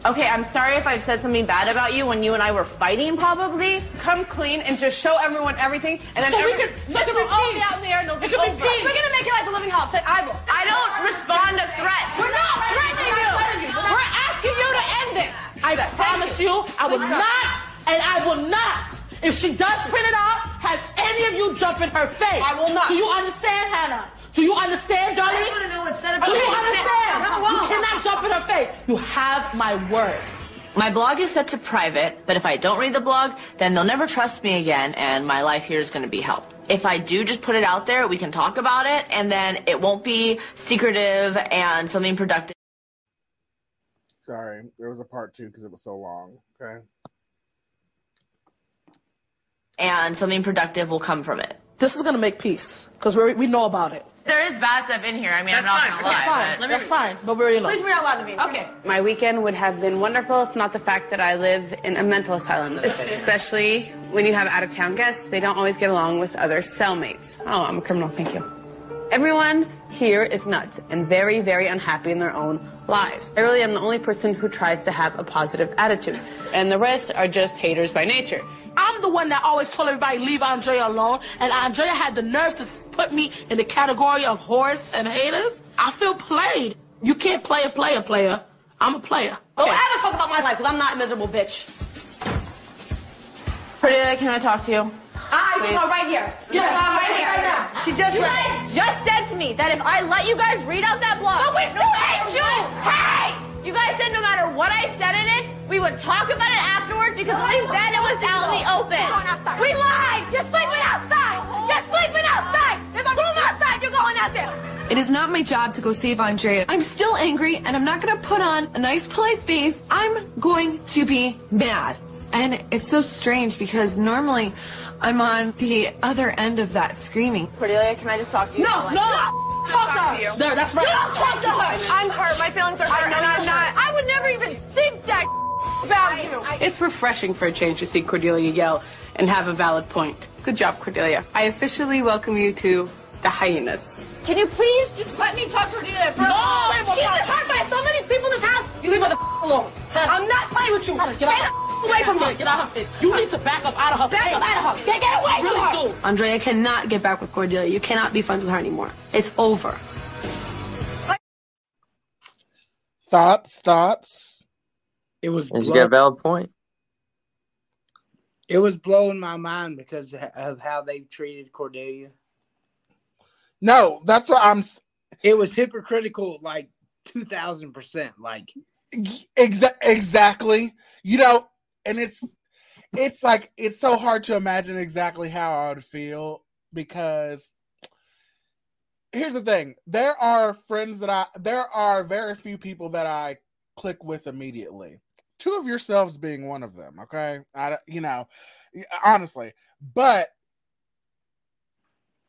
Okay, I'm sorry if I've said something bad about you when you and I were fighting, probably. Come clean and just show everyone everything, and then So we every- can- we This can will all repeat. be out there, and it'll We be can over. repeat. We're gonna make it like a living hell. Say I will. I don't respond to threats. We're not threatening you. We're asking you to end this. I promise you, I will not, and I will not. If she does print it out, have any of you jump in her face. I will not. Do you understand, Hannah? Do you understand, I darling? want to know what's said Do about you you. understand? You're You cannot jump in her face. You have my word. My blog is set to private, but if I don't read the blog, then they'll never trust me again, and my life here is going to be hell. If I do just put it out there, we can talk about it, and then it won't be secretive and something productive. Sorry, there was a part two because it was so long. Okay. And something productive will come from it. This is gonna make peace because we we know about it. There is bad stuff in here. I mean, I'm not gonna lie. That's fine. but- That's fine. But we already know. Please read out loud to me. Okay. My weekend would have been wonderful if not the fact that I live in a mental asylum. Especially when you have out of town guests, they don't always get along with other cellmates. Oh, I'm a criminal, thank you. Everyone here is nuts and very, very unhappy in their own lives. I really am the only person who tries to have a positive attitude, and the rest are just haters by nature. I'm the one that always told everybody leave Andrea alone, and Andrea had the nerve to put me in the category of horse and haters. I feel played. You can't play a player, player. I'm a player. Oh, I don't ever talk about my life because I'm not a miserable bitch. Cordelia, can I talk to you? Ah, I just go right here. Yeah, Go right here. right now. She just you guys just said to me that if I let you guys read out that blog, but we still hate you. Hey, you guys said no matter what I said in it, we would talk about it afterwards because we said it was out in the open. We lied. You're sleeping outside. You're sleeping outside. There's a room outside. You're going out there. It is not my job to go save Andrea. I'm still angry and I'm not going to put on a nice polite face. I'm going to be mad. And it's so strange because normally I'm on the other end of that screaming. Cordelia, can I just talk to you? No, no. no. Talk to her. There, that's right. You don't talk to her. I'm hurt. My feelings are hurt and I'm not. I would never even think that about you. It's refreshing for a change to see Cordelia yell and have a valid point. Good job, Cordelia. I officially welcome you to the hyenas. Can you please just let me talk to her for No, She's she's been hurt by so many people in this house. You leave her the f- alone. I'm not playing with you. Get Stay out the f- away from her. Get out of her face. You need to back up out of her Back face. up out of her. Get, get away You from her. really do. Andrea cannot get back with Cordelia. You cannot be friends with her anymore. It's over. Thoughts, thoughts. It was You blow- got a valid point. it was blowing my mind because of how they treated Cordelia. No, that's what I'm. It was hypocritical, like two thousand percent. Like Exa- exactly. You know, and it's it's like it's so hard to imagine exactly how I would feel because here's the thing: there are friends that I there are very few people that I click with immediately. Two of yourselves being one of them. Okay, I you know honestly, but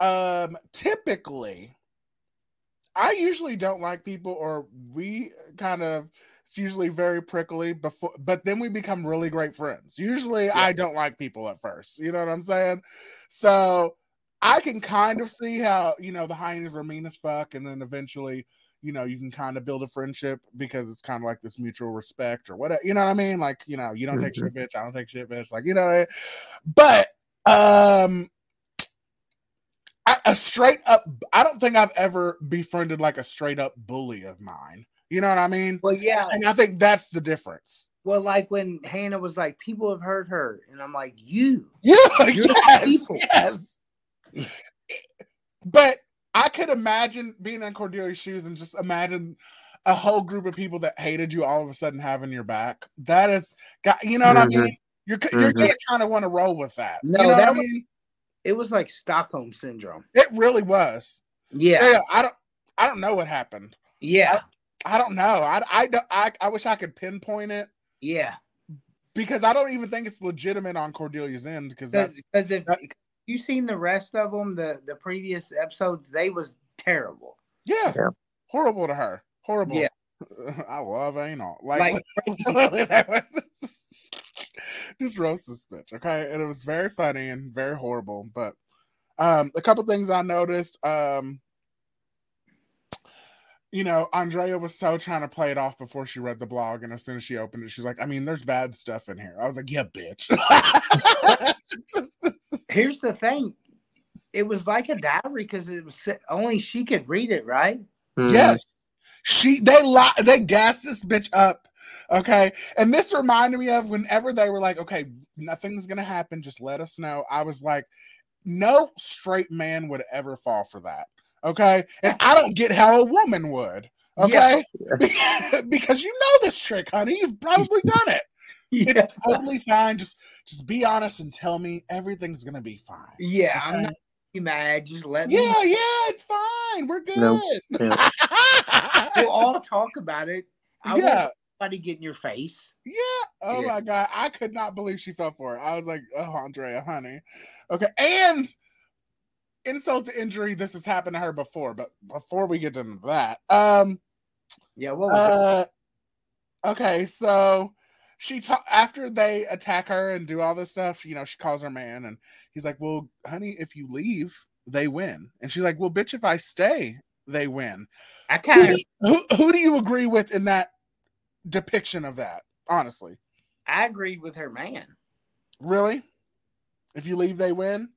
um typically I usually don't like people, or we kind of it's usually very prickly before, but then we become really great friends. Usually, I don't like people at first. You know what I'm saying? So I can kind of see how you know the hyenas are mean as fuck, and then eventually, you know, you can kind of build a friendship because it's kind of like this mutual respect or whatever. You know what I mean? Like you know, you don't take shit, bitch. I don't take shit, bitch. Like you know, what I mean? but um I, a straight up i don't think i've ever befriended like a straight up bully of mine. You know what i mean? Well yeah. And i think that's the difference. Well like when hannah was like people have hurt her and i'm like you. Yeah You're yes, yes. But i could imagine being in cordelia's shoes and just imagine a whole group of people that hated you all of a sudden having your back. That is got you know what i Mhm. mean? You're, you're Mhm. gonna kind of want to roll with that. No you know that what i was, mean it was like stockholm syndrome it really was Yeah. Straight up, i don't i don't know what happened yeah I don't know. I, I, don't- I, I wish I could pinpoint it yeah because I don't even think it's legitimate on Cordelia's end because that's because if you seen the rest of them the the previous episodes they was terrible yeah, horrible to her. Horrible. Yeah. I love anal. Like, Like- that was- just roast this bitch, okay? And it was very funny and very horrible. But um a couple things I noticed. Um you know, Andrea was so trying to play it off before she read the blog, and as soon as she opened it, she's like, "I mean, there's bad stuff in here." I was like, "Yeah, bitch." here's the thing it was like a diary because it was only she could read it right Yes. She they li- they gassed this bitch up. Okay. And this reminded me of whenever they were like, okay, nothing's gonna happen, just let us know. I was like, no straight man would ever fall for that. Okay. And I don't get how a woman would. Okay, because you know this trick, honey. You've probably done it. Yeah. It's totally fine. Just just be honest and tell me everything's gonna be fine. Yeah, I'm not mad. Just let me. Yeah, yeah, it's fine. We're good. Nope. Yeah. We'll all talk about it. I Yeah. yeah. Somebody get in your face. Yeah. Oh Yeah. my god, I could not believe she fell for it. I was like, "Oh, Andrea, honey." Okay, and insult to injury. This has happened to her before, but before we get into that, um, Yeah. What was uh, okay, so she ta- after they attack her and do all this stuff, you know, she calls her man, and he's like, "Well, honey, if you leave, they win," and she's like, "Well, bitch, if I stay, they win." I Who, kind of. do- who, who do you agree with in that depiction of that? Honestly. I agree with her man. Really? If you leave, they win.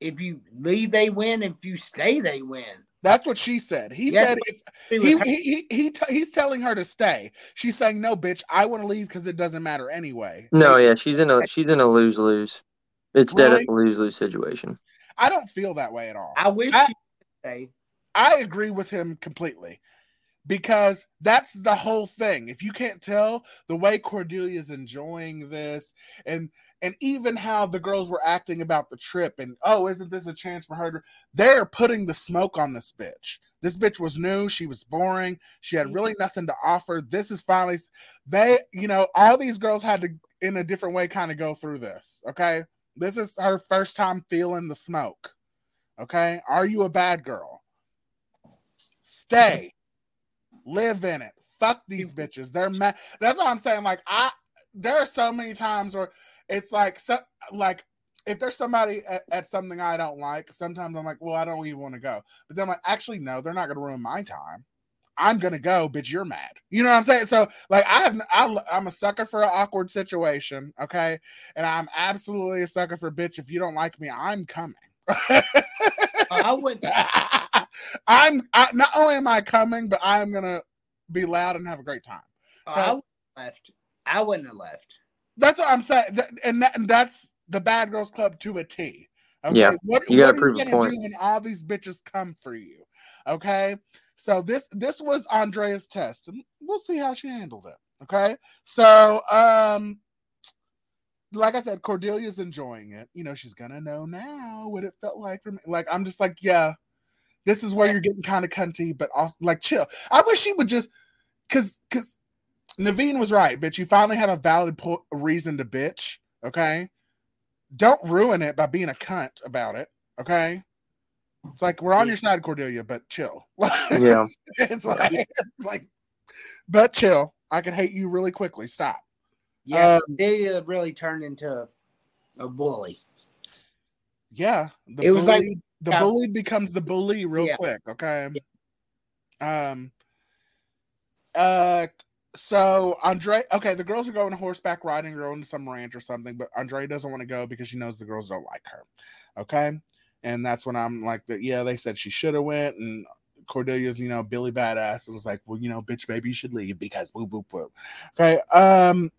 If you leave, they win. If you stay, they win. That's what she said. He Yeah, said if it he he he, he t- he's telling her to stay. She's saying no, bitch. I want to leave because it doesn't matter anyway. No, They- yeah, she's in a she's in a lose lose. It's dead Really? a lose lose situation. I don't feel that way at all. I wish I- stay. I agree with him completely because that's the whole thing. If you can't tell the way Cordelia's enjoying this and and even how the girls were acting about the trip and oh, isn't this a chance for her to they're putting the smoke on this bitch. This bitch was new, she was boring, she had really mm-hmm. nothing to offer. This is finally they, you know, all these girls had to in a different way kind of go through this, okay? This is her first time feeling the smoke. Okay? Are you a bad girl? Stay. Live in it. Fuck these bitches. They're mad. That's what I'm saying. Like, I there are so many times where it's like so like if there's somebody at, at something I don't like, sometimes I'm like, well, I don't even want to go. But then I'm like, actually, no, they're not gonna ruin my time. I'm gonna go, bitch. You're mad. You know what I'm saying? So, like, I have, I, I'm a sucker for an awkward situation, okay, and I'm absolutely a sucker for bitch. If you don't like me, I'm coming. I would. I'm I, not only am I coming, but I'm gonna be loud and have a great time. I would have left. I wouldn't have left. That's what I'm saying, and that, and that's the Bad Girls Club to a T. Okay, Yeah, what, you gotta what are you gonna point. do when all these bitches come for you? Okay, so this this was Andrea's test, and we'll see how she handled it. Okay, so um, like I said, Cordelia's enjoying it. You know, she's gonna know now what it felt like for me. Like I'm just like, yeah, this is where you're getting kind of cunty, but also like chill. I wish she would just, cause cause Neveen was right, bitch. You finally have a valid po- reason to bitch. Okay, don't ruin it by being a cunt about it. Okay. It's like we're on your side, Cordelia, but chill. Yeah. it's like, it's like, but chill. I can hate you really quickly. Stop. Yeah, Um, they uh, really turned into a bully. Yeah, the It was like- bully, the yeah. bully becomes the bully real Yeah. quick. Okay. Um. Uh. So Andre, okay, the girls are going horseback riding, or going to some ranch or something, but Andre doesn't want to go because she knows the girls don't like her. Okay, and that's when I'm like. Yeah, they said she should have went, and Cordelia's, you know, Billy badass, and was like, well, you know, bitch, maybe you should leave because whoop whoop whoop. Okay. Um.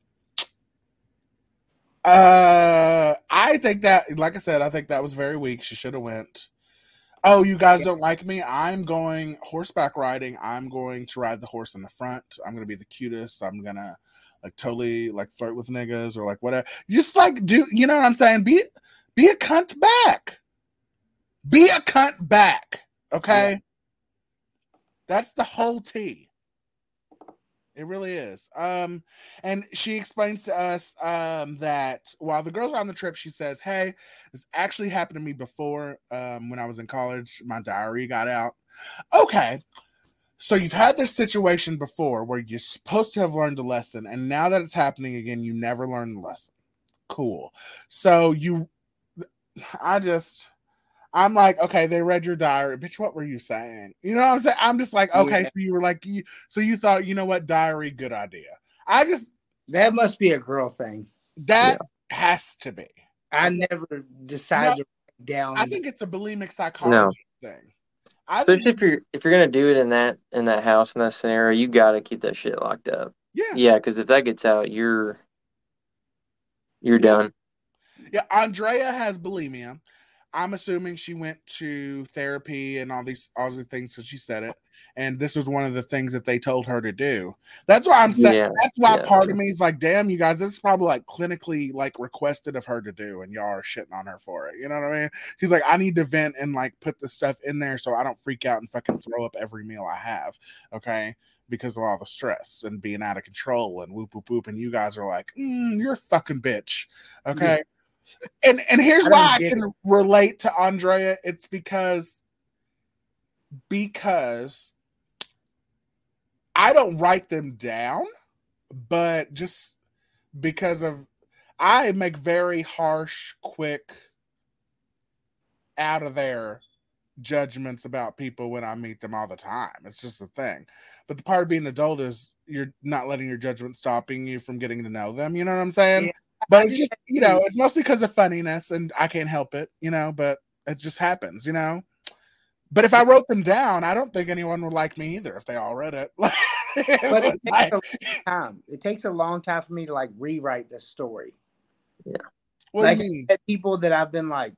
Uh, I think that, like I said, I think that was very weak. She should have went. Oh, you guys don't like me? I'm going horseback riding. I'm going to ride the horse in the front. I'm gonna be the cutest. I'm gonna like totally like flirt with niggas or like whatever. Just like do you know what I'm saying? Be be a cunt back. Be a cunt back. Okay. That's the whole tea. It really is. Um, and she explains to us um, that while the girls are on the trip, she says, Hey, this actually happened to me before um, when I was in college. My diary got out. Okay. So you've had this situation before where you're supposed to have learned a lesson, and now that it's happening again, you never learned the lesson. Cool. So you, I just, I'm like, okay, they read your diary, bitch. What were you saying? You know what I'm saying? I'm just like, okay, Yeah. so you were like, you, so you thought, you know what, diary, good idea. I just That must be a girl thing. that has to be. I never decided to write down. I think it's a bulimic psychology thing. I think Especially if you're if you're gonna do it in that in that house in that scenario, you gotta keep that shit locked up. Yeah. Yeah, because if that gets out, you're you're done. Yeah, Andrea has bulimia. I'm assuming she went to therapy and all these all these things because she said it, and this was one of the things that they told her to do. That's why I'm saying. Yeah, That's why yeah. part of me is like, damn, you guys, this is probably like clinically like requested of her to do, and y'all are shitting on her for it. You know what I mean? She's like, I need to vent and like put the stuff in there so I don't freak out and fucking throw up every meal I have. Okay. Because of all the stress and being out of control and whoop whoop whoop, and you guys are like, mm, you're a fucking bitch, okay? And and here's I why I can relate to Andrea. It's because because I don't write them down, but just because of I make very harsh, quick, out of there judgments about people when I meet them all the time. It's just a thing. But the part of being an adult is you're not letting your judgment stopping you from getting to know them. You know what I'm saying? Yeah. But it's just, you know, it's mostly because of funniness and I can't help it, you know, but it just happens, you know. But if I wrote them down, I don't think anyone would like me either if they all read it. It But it takes like- a long time. It takes a long time for me to like rewrite the story. Yeah. what like do you mean? People that I've been like,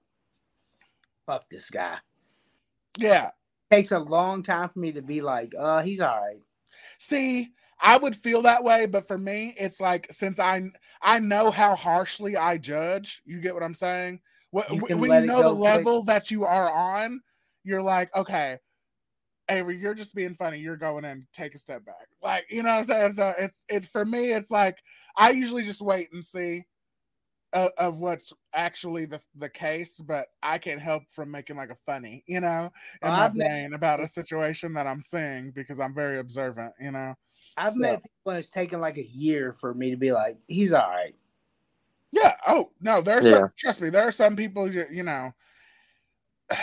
fuck this guy. Yeah. takes a long time for me to be like, uh, he's all right. See, I would feel that way, but for me, it's like since I I know how harshly I judge. You get what I'm saying? You When you know the quick. level that you are on, you're like, okay, Avery, you're just being funny. You're going in, take a step back. Like, you know what I'm saying? So it's it's for me, it's like I usually just wait and see of, of what's actually the the case, but I can't help from making like a funny, you know, in Well, my I've met- brain about a situation that I'm seeing because I'm very observant, you know. I've So- met people and it's taken like a year for me to be like, he's all right. Yeah. Oh no, there's Yeah. trust me, there are some people you, you know.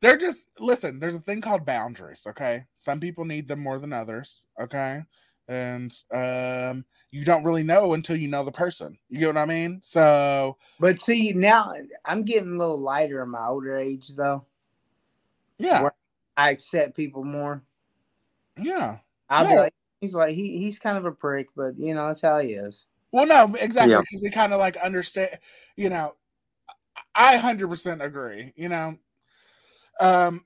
They're just listen. There's a thing called boundaries. Okay, some people need them more than others. Okay, and um, you don't really know until you know the person. You get what I mean? So But see, now I'm getting a little lighter in my older age, though. yeah, I accept people more. yeah. I'll be like, he's like, he, he's kind of a prick, but you know, that's how he is. Well, no, exactly Yeah. because we kind of like understand. You know, I hundred percent agree. You know, um,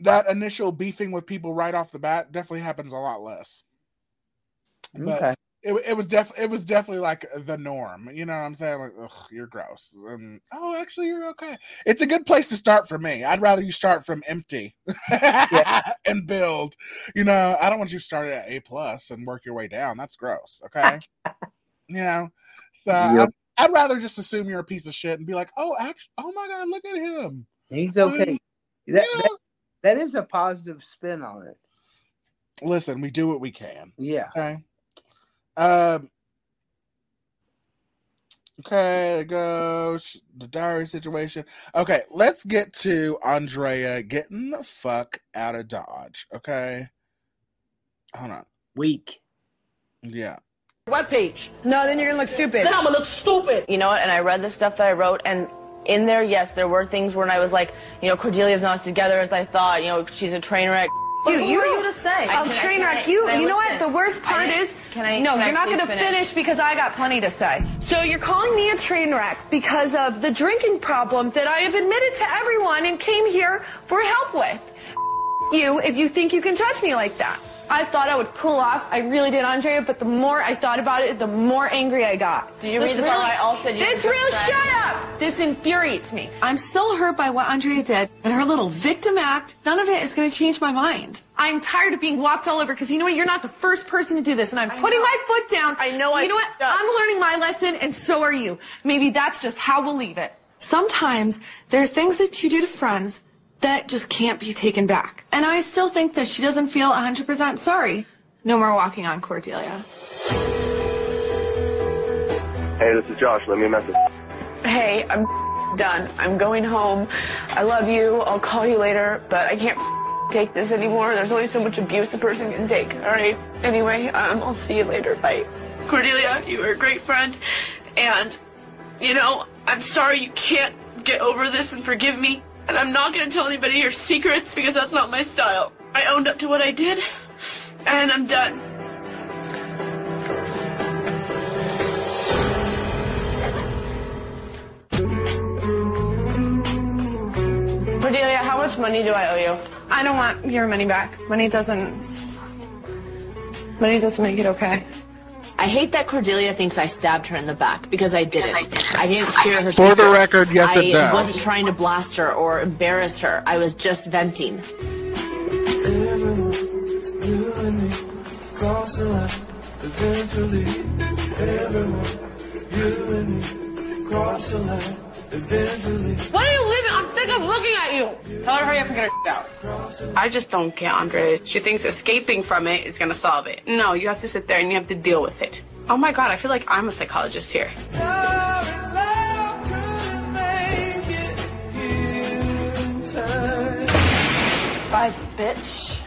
that initial beefing with people right off the bat definitely happens a lot less. But Okay. it, it was definitely it was definitely like the norm. You know what I'm saying? Like, ugh, you're gross. And oh, actually, you're okay. It's a good place to start for me. I'd rather you start from empty and build. You know, I don't want you to start at A plus and work your way down. That's gross. Okay. you know, so Yep. I'd, I'd rather just assume you're a piece of shit and be like, oh, actually, oh my god, look at him. He's okay. Yeah. That, that, that is a positive spin on it. Listen, we do what we can. Yeah. Okay. Um. Okay, there goes the diary situation. Okay, let's get to Andrea getting the fuck out of Dodge. Okay. Hold on. Week. Yeah. Webpage. No, then you're gonna look stupid. Then I'm gonna look stupid. You know what? And I read the stuff that I wrote, and in there, yes, there were things when I was like, you know, Cordelia's not as together as I thought. You know, she's a train wreck. Dude, Who you are you to say? I- train I- wreck. You, I you know what? The worst part is, can I? no, can you're not going to finish? finish because I got plenty to say. So you're calling me a train wreck because of the drinking problem that I have admitted to everyone and came here for help with. You, if you think you can judge me like that. I thought I would cool off. I really did, Andrea. But the more I thought about it, the more angry I got. Do you read the part I also This real shut up. This infuriates me. I'm still hurt by what Andrea did and her little victim act. None of it is going to change my mind. I'm tired of being walked all over because you know what? You're not the first person to do this, and I'm putting my foot down. I know I You know what? just- I'm learning my lesson, and so are you. Maybe that's just how we'll leave it. Sometimes there are things that you do to friends that just can't be taken back. And I still think that she doesn't feel 100% sorry. No more walking on Cordelia. Hey, this is Josh. Let me a message. Hey, I'm done. I'm going home. I love you. I'll call you later, but I can't take this anymore. There's only so much abuse a person can take. All right. Anyway, um, I'll see you later. Bye. Cordelia, you were a great friend, and you know I'm sorry you can't get over this and forgive me. And I'm not gonna tell anybody your secrets because that's not my style. I owned up to what I did, and I'm done. Cordelia, how much money do I owe you? I don't want your money back. Money doesn't. Money doesn't make it okay. I hate that Cordelia thinks I stabbed her in the back because I didn't. I didn't share her For the record, yes, it does. I wasn't trying to blast her or embarrass her. I was just venting. Why are you leaving? I'm sick of looking at you. Tell her hurry up and get her out. I just don't get Andre. She thinks escaping from it is gonna solve it. No, you have to sit there and you have to deal with it. Oh my god, I feel like I'm a psychologist here. Bye, bitch.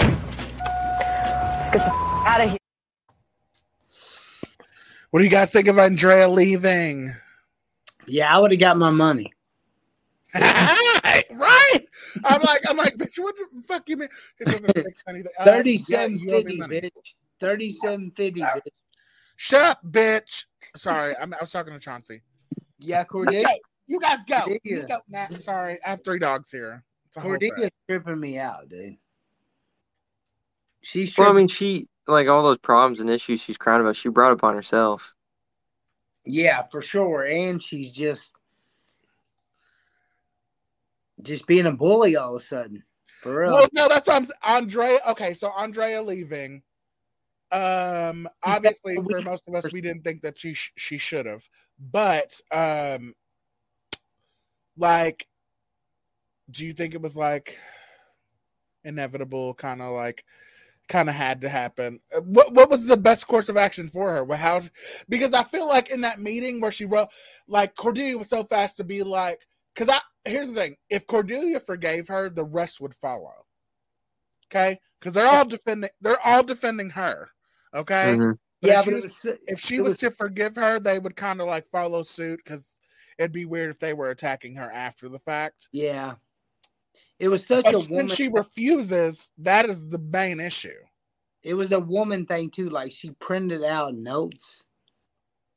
Let's get the out of here. What do you guys think of Andrea leaving? Yeah, I would have got my money. right? I'm like, I'm like, bitch, what the fuck you mean? It doesn't fix anything. Uh, yeah, Thirty-seven you owe me fifty, bitch. Thirty-seven fifty, bitch. Shut up, bitch. Sorry, I'm, I was talking to Chauncey. Yeah, Cordelia. Okay, you guys go. You Cordelia. go. Nah, sorry, I have three dogs here. It's a Cordelia's tripping me out, dude. She's Well, I mean, she like all those problems and issues she's crying about. She brought upon herself. Yeah, for sure. And she's just just being a bully all of a sudden. For real. Well, no, that's I'm Andrea. Okay, so Andrea leaving. Um, obviously, for most of us, we didn't think that she sh- she should have, but um, like, do you think it was like inevitable? Kind of like, kind of had to happen. Uh, What what was the best course of action for her? How? Because I feel like in that meeting where she wrote, like Cordelia was so fast to be like, because I here's the thing: if Cordelia forgave her, the rest would follow. Okay, because they're all defending. They're all defending her. Okay. Mhm. But Yeah, if she, but was, was- if she was, was- to forgive her, they would kind of like follow suit because it'd be weird if they were attacking her after the fact. Yeah. It was such But a woman. she refuses, that is the main issue. it was a woman thing too. Like she printed out notes.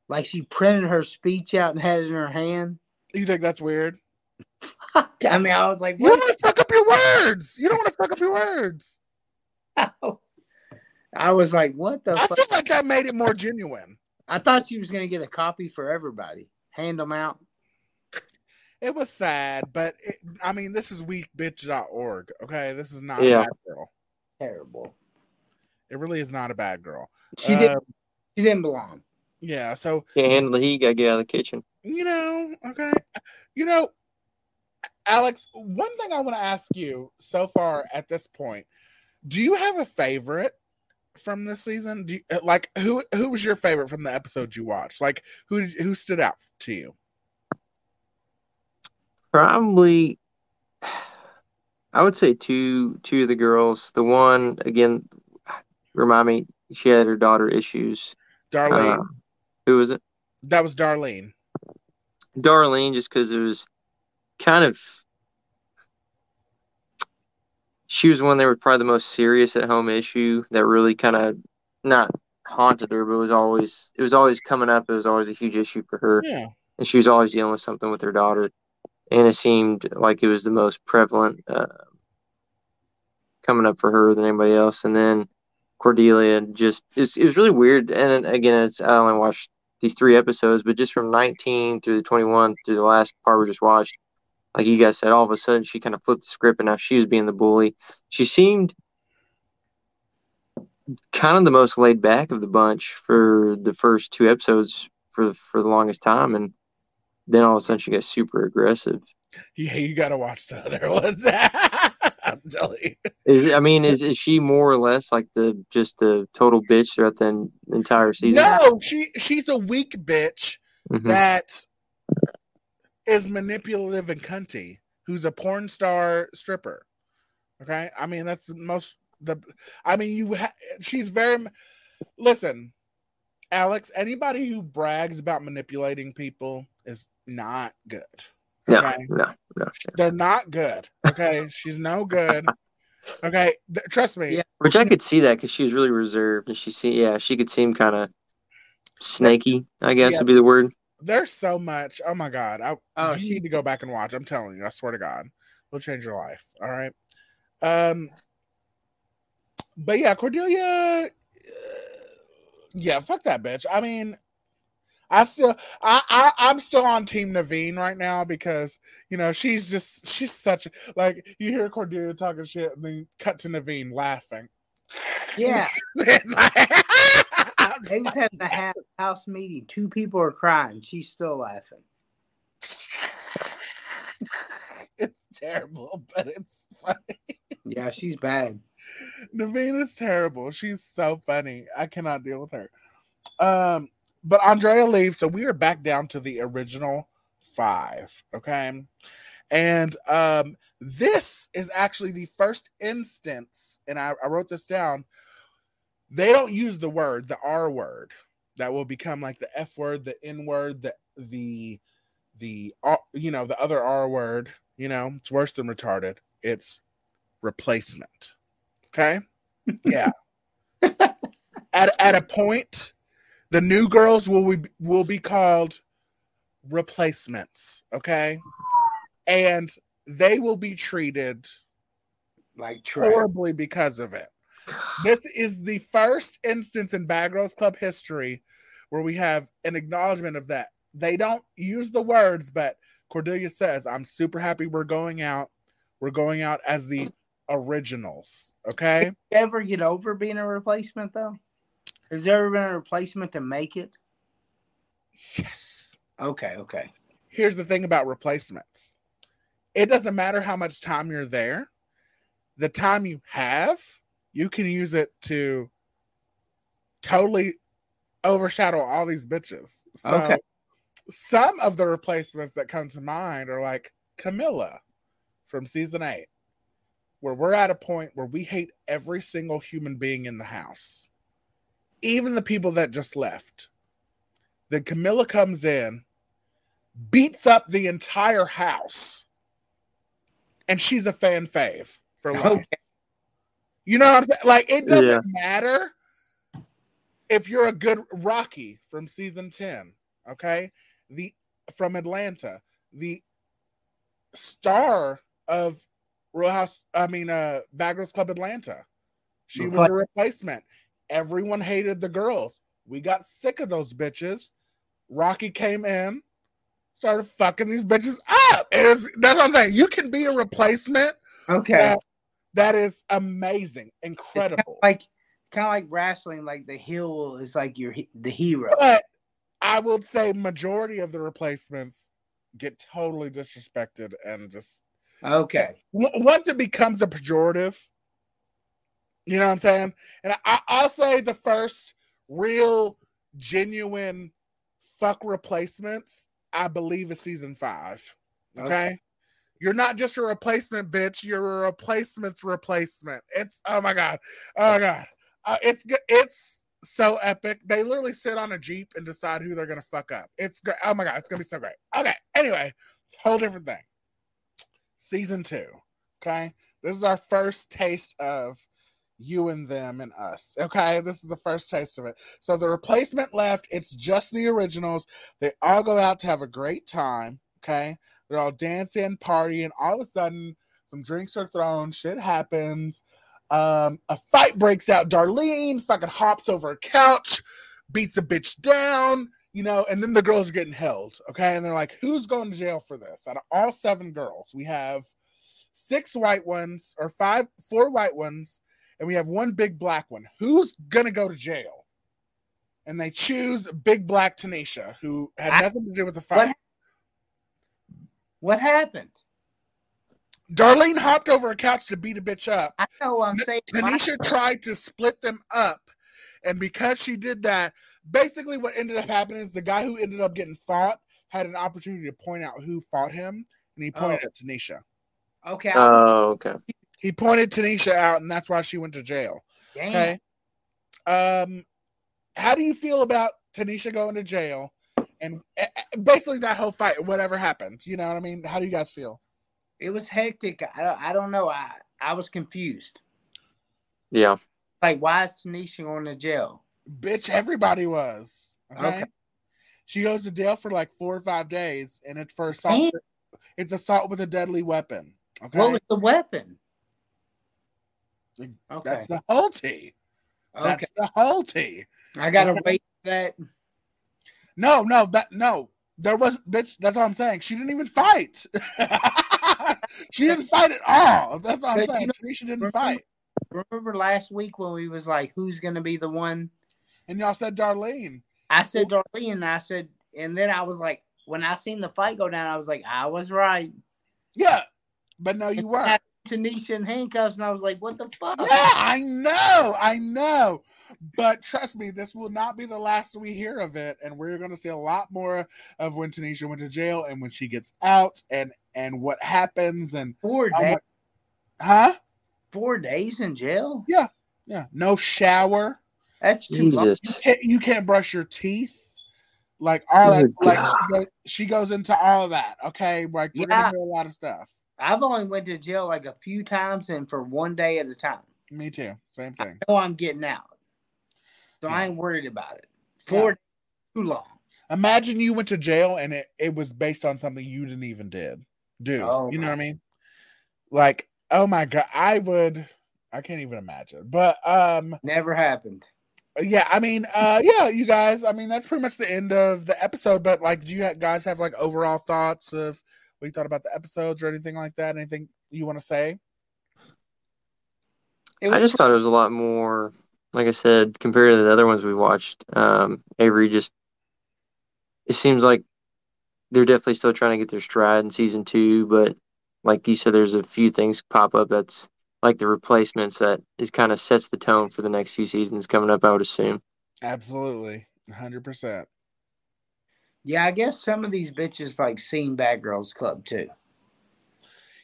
Like she printed her speech out and had it in her hand. You think that's weird? I mean, I was like, You don't want to fuck up your words. You don't want to fuck up your words. I was like, what the I fuck? feel like that made it more genuine. I thought she was gonna get a copy for everybody. Hand them out. It was sad, but it, I mean, this is weakbitch.org. Okay, this is not Yeah. a bad girl. Terrible. It really is not a bad girl. She did. Um, She didn't belong. Yeah, so Can't handle the heat. Gotta get out of the kitchen. you know, okay, you know, Alex. One thing I want to ask you so far at this point: Do you have a favorite from this season? Do you, uh, like who who was your favorite from the episode you watched? Like who who stood out to you? Probably, I would say two two of the girls. The one again, remind me, she had her daughter issues. Darlene. Uh, who was it? that was Darlene. Darlene, just because it was kind of. She was one that was probably the most serious at home issue that really kind of not haunted her, but was always it was always coming up. It was always a huge issue for her. Yeah. and she was always dealing with something with her daughter, and it seemed like it was the most prevalent uh, coming up for her than anybody else. And then Cordelia just it was, it was really weird. And again, it's I only watched these three episodes, but just from 19 through the 21 through the last part we just watched, like you guys said, all of a sudden she kind of flipped the script, and now she was being the bully. She seemed kind of the most laid back of the bunch for the first two episodes for for the longest time, and then all of a sudden she got super aggressive. Yeah, you got to watch the other ones. I'm telling you. Is I mean, is, is she more or less like the just the total bitch throughout the entire season? No, she she's a weak bitch Mhm. that is manipulative and cunty. Who's a porn star stripper? Okay, I mean that's the most the. I mean you. Ha- she's very. Listen, Alex. Anybody who brags about manipulating people is not good. No, Okay, no, no. they're not good. Okay, she's no good. Okay, Th- trust me. Which I could see that because she was really reserved, and she see yeah she could seem kind of snaky. I guess Yeah. would be the word. There's so much. Oh my god! I Oh, you she- need to go back and watch. I'm telling you. I swear to God. It'll change your life. All right. Um, but yeah, Cordelia. uh, yeah, fuck that bitch. I mean, I still, I, I, I'm still on Team Neveen right now because you know she's just, she's such like you hear Cordelia talking shit and then cut to Neveen laughing. Yeah. they was having a ha- house meeting. Two people are crying. She's still laughing. terrible, but it's funny. Yeah, she's bad. Neveen is terrible. She's so funny. I cannot deal with her. Um, but Andrea leaves, so we are back down to the original five. Okay. And um, this is actually the first instance, and I, I wrote this down. They don't use the word, the R word, that will become like the F word, the N word, the the the R- you know the other R word. You know, it's worse than retarded. It's replacement. Okay. Yeah. at at a point, the new girls will be will be called replacements. Okay. And they will be treated like trash. horribly because of it. This is the first instance in Bad Girls Club history where we have an acknowledgement of that. They don't use the words, but Cordelia says, I'm super happy we're going out. We're going out as the originals. Okay. Ever get over being a replacement though? Has there ever been a replacement to make it? Yes. Okay, okay. Here's the thing about replacements it doesn't matter how much time you're there, the time you have, you can use it to totally overshadow all these bitches. So Okay. Some of the replacements that come to mind are like Camilla from season eight, where we're at a point where we hate every single human being in the house, even the people that just left. Then Camilla comes in, beats up the entire house, and she's a fan fave for life. Okay. You know what I'm saying? Like it doesn't Yeah. matter if you're a good Rocky from season 10, okay? The from Atlanta, the star of Real House, I mean uh Bad Girls Club Atlanta. She was a replacement. Everyone hated the girls. We got sick of those bitches. Rocky came in, started fucking these bitches up. It is, that's what I'm saying. You can be a replacement. Okay. that- that is amazing, incredible. Like kind of like wrestling, like the heel is like your he- the hero. But I would say majority of the replacements get totally disrespected and just Okay. once it becomes a pejorative, you know what I'm saying? And I, I'll say the first real, genuine fuck replacements, I believe, is season five. Okay. Okay. You're not just a replacement, bitch. You're a replacement's replacement. It's oh my god, oh my god, uh, it's it's so epic. They literally sit on a jeep and decide who they're gonna fuck up. It's great. Oh my god, it's gonna be so great. Okay. Anyway, it's a whole different thing season two. Okay. This is our first taste of you and them and us. Okay. This is the first taste of it. So the replacement left, it's just the originals. They all go out to have a great time. Okay. They're all dancing, partying. All of a sudden, some drinks are thrown, shit happens. Um, a fight breaks out. Darlene fucking hops over a couch, beats a bitch down, you know, and then the girls are getting held. Okay. And they're like, who's going to jail for this? Out of all seven girls, we have six white ones or five, four white ones, and we have one big black one. Who's gonna go to jail? And they choose big black Tanisha, who had I- nothing to do with the fight. What happened? Darlene hopped over a couch to beat a bitch up. I know what I'm saying. Tanisha tried to split them up, and because she did that, basically what ended up happening is the guy who ended up getting fought had an opportunity to point out who fought him, and he pointed Oh. at Tanisha. Okay. I- Oh, okay. He pointed Tanisha out, and that's why she went to jail. Damn. Okay. Um, how do you feel about Tanisha going to jail, and eh, eh, basically that whole fight, whatever happened? You know what I mean? How do you guys feel? It was hectic. I don't, I don't know. I I was confused. Yeah. Like, why is Tanisha going to jail? Bitch, everybody was. Okay. Okay. She goes to jail for like four or five days, and it's for assault. Damn. It's assault with a deadly weapon. Okay. What was the weapon? Okay. That's the whole tea. That's Okay. the whole tea. I gotta Okay. wait for that. No, no, that no. There was bitch. That's what I'm saying. She didn't even fight. she didn't fight at all. That's what I'm But you saying. know- Tanisha didn't remember- fight. Remember last week when we was like, "Who's gonna be the one?" And y'all said Darlene. I said Darlene, and I said, and then I was like, when I seen the fight go down, I was like, I was right. Yeah, but no, you weren't. Tanisha in handcuffs, and I was like, what the fuck? Yeah, I know, I know. But trust me, this will not be the last we hear of it, and we're going to see a lot more of when Tanisha went to jail and when she gets out, and and what happens, and Four days. much- huh? Four days in jail. Yeah, yeah. No shower. That's too long. Jesus. You can't, you can't brush your teeth. Like all that, Good like she goes, she goes into all of that. Okay, like we're Yeah. gonna hear a lot of stuff. I've only went to jail like a few times and for one day at a time. Me too. Same thing. I know I'm getting out, so I ain't worried about it. For days, too long. Imagine you went to jail and it, it was based on something you didn't even did do. Oh, you know my. what I mean? Like, oh my god, I would I can't even imagine. But um Never happened. yeah, I mean, uh yeah, you guys, I mean that's pretty much the end of the episode, but like do you guys have like overall thoughts of what you thought about the episodes or anything like that? Anything you want to say? I just thought it was a lot more, like I said, compared to the other ones we watched. Um, Avery just, it seems like they're definitely still trying to get their stride in season two, but like you said, there's a few things pop up that's like the replacements that it kind of sets the tone for the next few seasons coming up. I would assume. Absolutely. 100%. Yeah, I guess some of these bitches like seen Bad Girls Club too.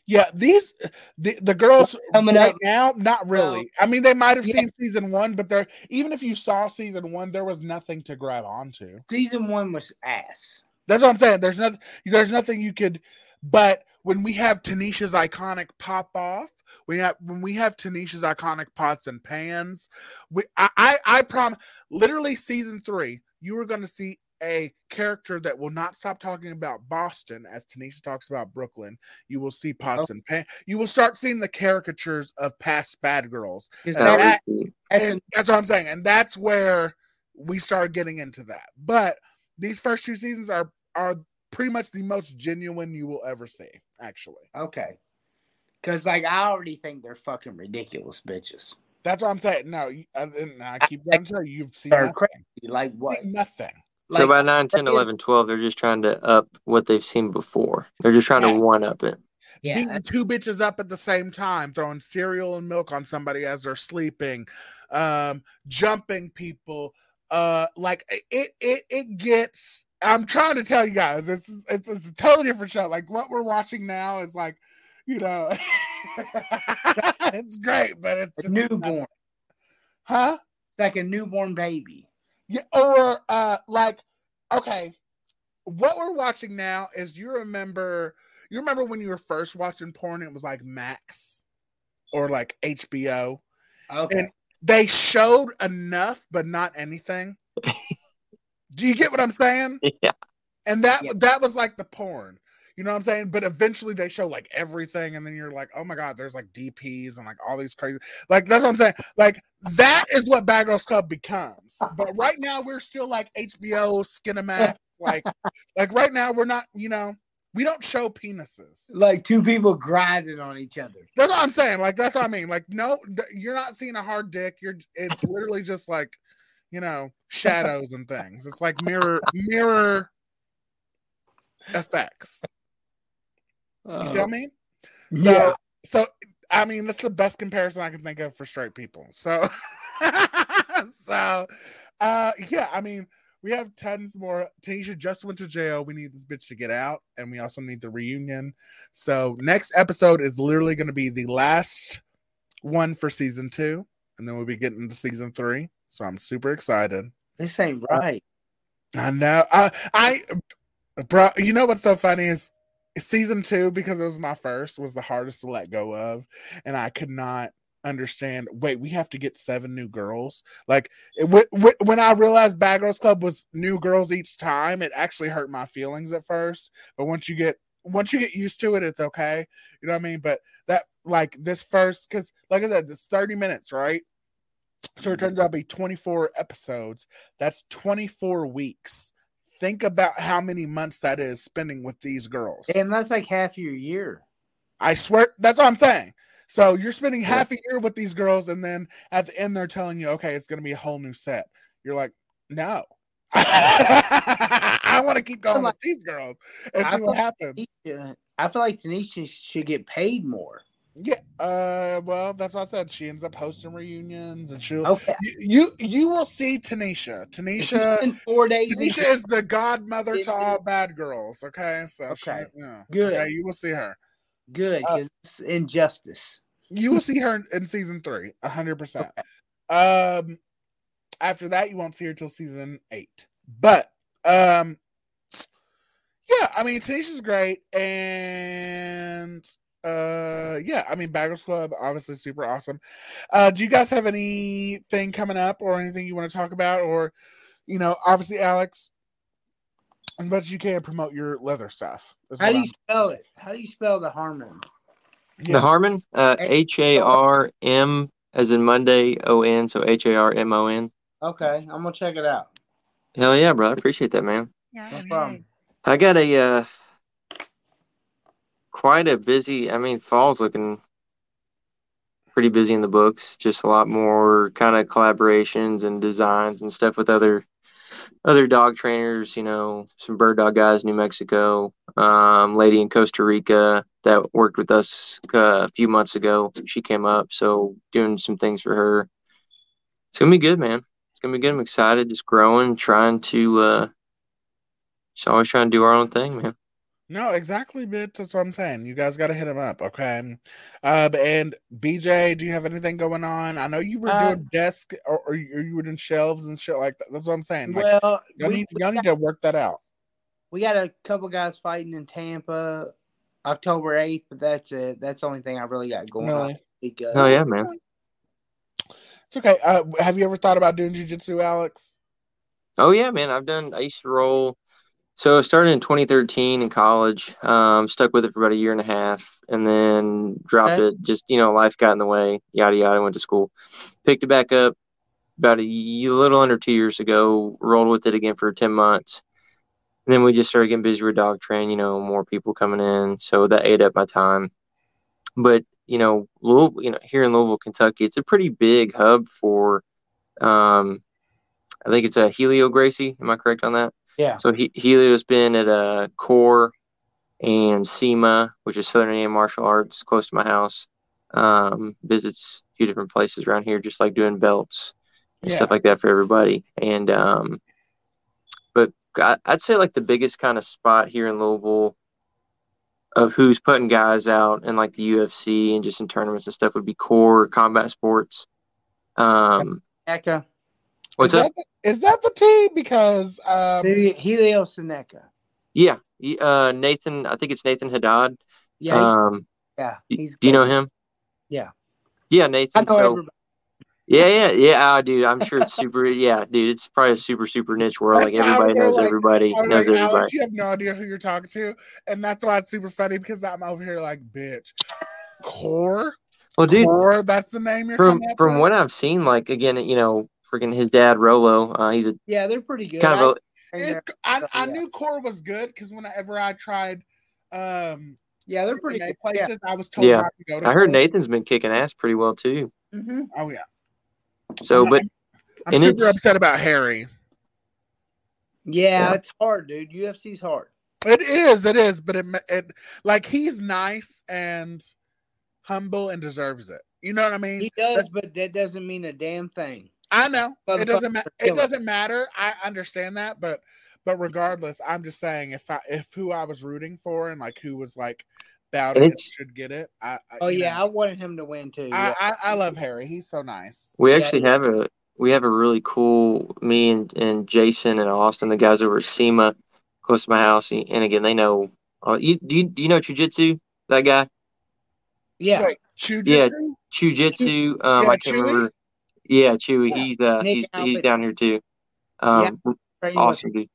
Yeah, these the, the girls Coming right up- now, not really. I mean, they might have Yeah. seen season one, but they're even if you saw season one, there was nothing to grab onto. Season one was ass. That's what I'm saying. There's nothing. There's nothing you could. But when we have Tanisha's iconic pop off, we have when we have Tanisha's iconic pots and pans. We I I, I promise. Literally, season three, you were going to see a character that will not stop talking about Boston as Tanisha talks about Brooklyn. You will see pots oh. and pans. You will start seeing the caricatures of past bad girls. And that- and that's what I'm saying. And that's where we start getting into that. But these first two seasons are are pretty much the most genuine you will ever see, actually. Okay. Cause like I already think they're fucking ridiculous bitches. That's what I'm saying. No, I, I keep going to you, you've seen nothing. crazy. Like what? Nothing. So by 9, 10, 11, 12, they're just trying to up what they've seen before. They're just trying to one up it. Yeah, Beating two bitches up at the same time, throwing cereal and milk on somebody as they're sleeping, um, jumping people. Uh, like it, it, it gets. I'm trying to tell you guys, it's it's, it's a totally different show. Like what we're watching now is like, you know, it's great, but it's a just newborn. huh? It's like a newborn baby. Yeah, or uh like okay. What we're watching now is you remember you remember when you were first watching porn, it was like Max or like HBO. Okay. And they showed enough, but not anything. Do you get what I'm saying? Yeah. And that Yeah. that was like the porn. You know what I'm saying? But eventually they show like everything, and then you're like, oh my god, there's like DPs and like all these crazy like that's what I'm saying. Like that is what Bad Girls Club becomes. Uh-huh. But right now we're still like HBO Skinamax. like like right now we're not, you know, we don't show penises. Like two people grinding on each other. That's what I'm saying. Like that's what I mean. Like no, you're not seeing a hard dick. You're it's literally just like, you know, shadows and things. It's like mirror mirror effects. You feel me? So Yeah. so I mean that's the best comparison I can think of for straight people. So so uh yeah, I mean we have tons more. Tanisha just went to jail. We need this bitch to get out, and we also need the reunion. So next episode is literally going to be the last one for season two, and then we'll be getting into season three. So I'm super excited. This ain't right. I know. I, I, bro. You know what's so funny is season two because it was my first was the hardest to let go of, and I could not understand. Wait, we have to get seven new girls. Like it, w- w- when I realized Bad Girls Club was new girls each time, it actually hurt my feelings at first. But once you get once you get used to it, it's okay. You know what I mean? But that like this first, because like I said, this 30 minutes, right? So it mm-hmm. turns out to be 24 episodes. That's 24 weeks. Think about how many months that is spending with these girls. And that's like half your year. I swear that's what I'm saying. So you're spending half a year with these girls, and then at the end they're telling you, okay, it's gonna be a whole new set. You're like, no. I want to keep going with these girls and I see feel what like happens. Tanisha- I feel like Tanisha should get paid more. Yeah, uh, well, that's what I said. She ends up hosting reunions, and she'll. Okay. You, you you will see Tanisha. Tanisha. In four days. Tanisha is the godmother to all bad girls. Okay, so she- Okay. yeah. Good. Okay, you will see her. Good, Uh, injustice. You will see her in, season three, hundred percent. Um, after that, you won't see her till season eight. But um, yeah, I mean, Tanisha's great, and uh, yeah, I mean, Bad Girls Club obviously super awesome. Uh, do you guys have anything coming up or anything you want to talk about, or you know, obviously, Alex, as much as you can, promote your leather stuff. How do you I'm- spell it? How do you spell the Harmon? The Harmon, uh, H A R M as in Monday, O N, so H A R M O N. Okay, I'm gonna check it out. Hell yeah, bro. I appreciate that, man. No problem. I got a uh, quite a busy. I mean, fall's looking pretty busy in the books. Just a lot more kind of collaborations and designs and stuff with other other dog trainers. You know, some bird dog guys, New Mexico, um, lady in Costa Rica that worked with us a few months ago. She came up, so doing some things for her. It's gonna be good, man. It's gonna be good. I'm excited, just growing, trying to. uh just always trying to do our own thing, man. No, exactly, bitch. That's what I'm saying. You guys got to hit him up, okay? Uh, and BJ, do you have anything going on? I know you were Uh, doing desk or, or you or were doing shelves and shit like that. That's what I'm saying. Like, Well, y'all we- need we y'all need to work that out. We got a couple guys fighting in Tampa, October eighth, but that's it. That's the only thing I really got going Really? on. Because Oh yeah, man. It's okay. Uh, have you ever thought about doing jujitsu, Alex? Oh yeah, man. I've done. I used to roll. So I started in 2013 in college. Um, stuck with it for about a year and a half, and then dropped Okay. it. Just you know, life got in the way. Yada yada. Went to school, picked it back up about a little under two years ago. Rolled with it again for 10 months. And then we just started getting busy with dog train. You know, more people coming in, so that ate up my time. But you know, Louisville, you know, here in Louisville, Kentucky, it's a pretty big hub for. Um, I think it's a Helio Gracie. Am I correct on that? Yeah. So he, Helio's been at a core and SEMA, which is Southern Indiana Martial Arts, close to my house. Um, visits a few different places around here, just like doing belts and stuff like that for everybody. And um, but I, I'd say like the biggest kind of spot here in Louisville of who's putting guys out and like the UFC and just in tournaments and stuff would be Core Combat Sports. Um. What's is up? That the, is that the team? Because um, Helio Soneca. Yeah, he- uh, Nathan. I think it's Nathan Haddad. Yeah, he's- Um, yeah. He's do you know him? Yeah. Yeah, I Nathan. know So everybody. yeah, yeah, yeah, uh, dude. I'm sure it's super. Yeah, dude. It's probably a super, super niche world. Like That's why I was everybody there, knows like- everybody. Knows like, everybody. Alex, you have no idea who you're talking to, and that's why it's super funny because I'm over here like, bitch, core, Well, dude, core. That's the name you're from from with? what I've seen, like again, you know, freaking his dad Rolo. Uh, he's a Yeah, they're pretty good. kind of a It's, I, I knew core was good because whenever I tried, um, yeah, they're pretty good. places, I was told yeah. not to go to. I heard Core. Nathan's been kicking ass pretty well too. Mm-hmm. Oh yeah, So, but I'm and super upset about Harry. Yeah, Yeah. it's hard, dude. UFC's hard. It is, it is, but it, it like he's nice and humble and deserves it. You know what I mean? He does, but that doesn't mean a damn thing. I know it doesn't matter. It doesn't matter. I understand that, but but regardless, I'm just saying if I if who I was rooting for and like who was like bowed And in it's- should get it. I, I Oh yeah, know, I wanted him to win too. I, yeah. I I love Harry. He's so nice. we Yeah, actually yeah. have a we have a really cool me and, and Jason and Austin, the guys over at SEMA, close to my house. And again, they know. Uh, you do you, do you know Jujitsu? That guy? yeah. Wait, Chujitsu? Yeah, Jujitsu. Um, yeah, I can't Chewy? remember. Yeah, Chewy. Yeah. He's uh Nick he's he's down here too. Um, with- awesome dude.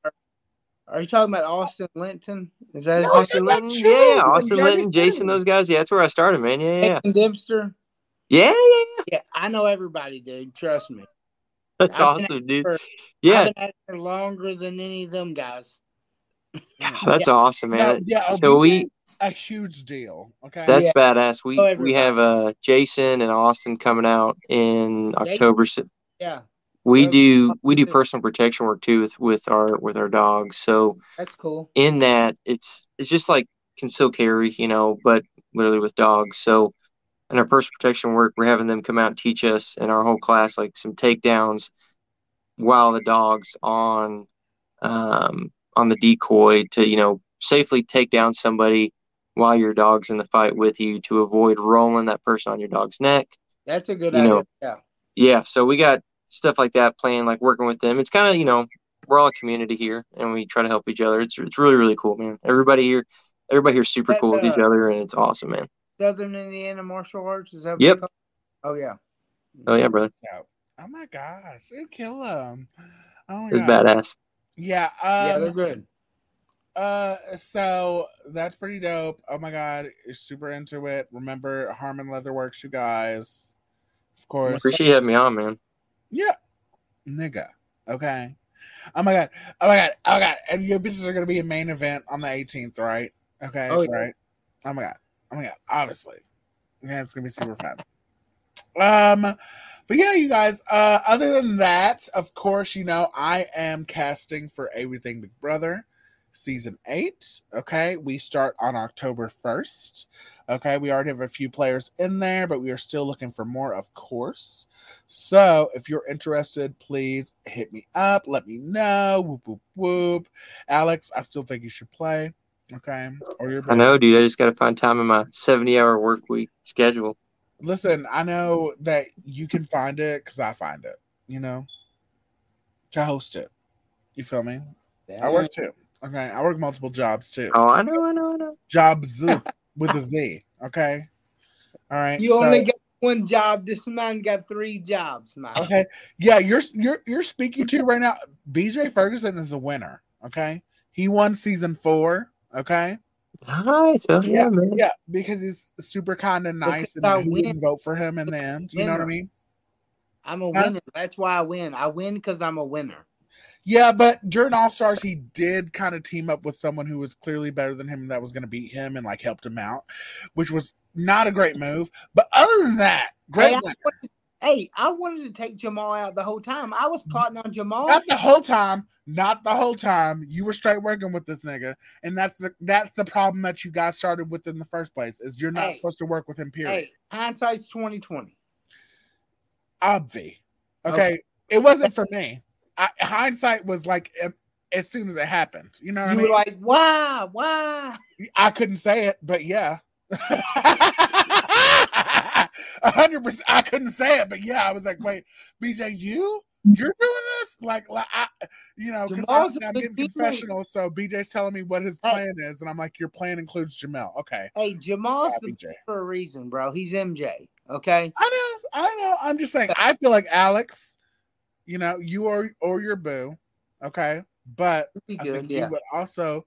Are you talking about Austin Linton? Is that his Austin? Linton, yeah, yeah. Austin Linton, Jason, those guys. Yeah, that's where I started, man. Yeah, yeah, Jason Dempster? yeah, yeah. yeah. Yeah, I know everybody, dude. Trust me. That's I've awesome, dude. for- Yeah, I've been at it longer than any of them guys. that's Yeah. awesome, man. No, yeah, so we a huge deal. Okay. That's Yeah. badass. We Oh, we have uh Jason and Austin coming out in October. So Yeah, we Well, do we do personal protection work too with with our with our dogs. So that's cool. in that it's it's just like conceal carry, you know, but literally with dogs. So in our personal protection work, we're having them come out and teach us in our whole class like some takedowns while the dog's on um on the decoy to, you know, safely take down somebody while your dog's in the fight with you to avoid rolling that person on your dog's neck. That's a good You idea. know, yeah. Yeah, so we got stuff like that playing, like working with them. It's kind of, you know, we're all a community here and we try to help each other. It's it's really, really cool, man. Everybody here everybody here's super That, cool with each uh, other and it's awesome, man. Southern Indiana Martial Arts. Is that what Yep. they call it? Oh yeah. Oh yeah, brother. Oh my gosh, you kill them. Oh my It's god. badass. Yeah. yeah, Um, they're good. Uh, so that's pretty dope. Oh my god, you're super into it. Remember Harmon Leatherworks, you guys. Of course. Appreciate you having me on, man. Yeah, nigga. Okay. Oh my god. Oh my god. Oh my god. And your bitches are gonna be a main event on the 18th, right? Okay. Oh, yeah. Right. Oh my god. Oh my god. Obviously. Yeah, it's gonna be super fun. Um, but yeah, you guys. Uh, other than that, of course, you know I am casting for Everything Big Brother season eight. Okay, we start on October first. Okay, we already have a few players in there, but we are still looking for more, of course. So if you're interested, please hit me up. Let me know. Whoop whoop whoop. Alex, I still think you should play. Okay, or your I know, dude. I just gotta find time in my seventy hour work week schedule. Listen, I know that you can find it because I find it, you know, to host it. You feel me? I work too. Okay. I work multiple jobs too. Oh, I know, I know, I know. Jobs with a Z. Okay. All right. You so- only got one job. This man got three jobs, man. Okay. Yeah, you're you're you're speaking to right now. BJ Ferguson is a winner. Okay. He won season four. Okay. Nice. Oh, yeah, Yeah, man. yeah, because he's super kind of nice and I who win. didn't vote for him in the end. You know what I Winner. mean? I'm a Huh? winner. That's why I win. I win because I'm a winner. Yeah, but during All Stars, he did kind of team up with someone who was clearly better than him that was going to beat him and like helped him out, which was not a great move. But other than that, great Hey, I wanted, hey, I wanted to take Jamal out the whole time. I was plotting on Jamal. Not the whole time, not the whole time. You were straight working with this nigga, and that's the that's the problem that you guys started with in the first place. Is you're not Hey. supposed to work with him. Period. Hey, hindsight's twenty twenty. Obvi. Okay? Okay. it wasn't for me. I, hindsight was like as soon as it happened. You know what You I were like, why, why? I couldn't say it, but yeah. A hundred percent. I couldn't say it, but yeah, I was like, "Wait, BJ, you, you're doing this?" Like, like I, you know, because I'm getting confessional. So BJ's telling me what his Hey. plan is, and I'm like, "Your plan includes Jamel." Okay, Hey, Jamal's Yeah, the for a reason, bro. He's MJ. Okay. I know, I know. I'm just saying. I feel like Alex, you know, you are or your boo, okay, but Be I think yeah. you would also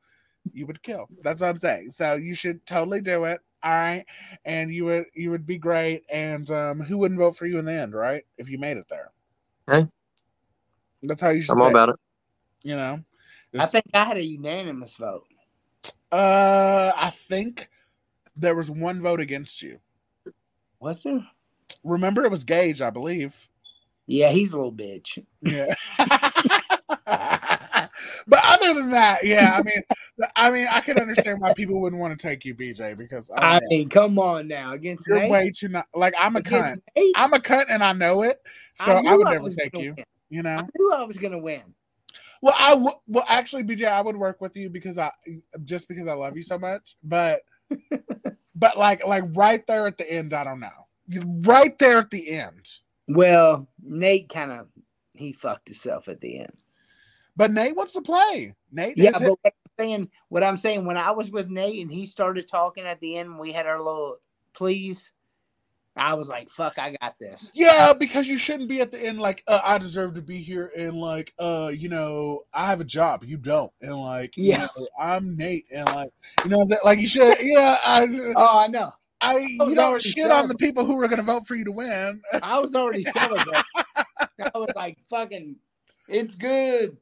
you would kill. That's what I'm saying. So you should totally do it. All right. And you would you would be great. And um who wouldn't vote for you in the end, right? If you made it there. Hey. That's how you should I'm all about it. you know. I think I had a unanimous vote. uh I think there was one vote against you. Was there? Remember it was Gage, I believe. Yeah, he's a little bitch. Yeah. but other than that, yeah, I mean, I mean, I can understand why people wouldn't want to take you, BJ, because oh, I, I don't mean, come on now against you're Nate. way too not like I'm a Against cunt. Nate? I'm a cunt, and I know it, so I, knew would never take you. win. You know. I knew I was gonna win. Well, I w- well actually, BJ, I would work with you because I just because I love you so much, but but like like right there at the end, I don't know. Right there at the end. Well, Nate kind of he fucked himself at the end. But Nate wants to play. Nate, Yeah, but what I'm saying, what I'm saying, when I was with Nate and he started talking at the end, we had our little please. I was like, "Fuck, I got this." Yeah, because you shouldn't be at the end like uh, I deserve to be here, and like uh, you know, I have a job, you don't, and like Yeah. you know, I'm Nate, and like you know, what I'm saying? like you should, you know, I, Oh, I know. I you don't already shit on the people who are going to vote for you to win. I was already celebrating. I was like, "Fucking, it's good."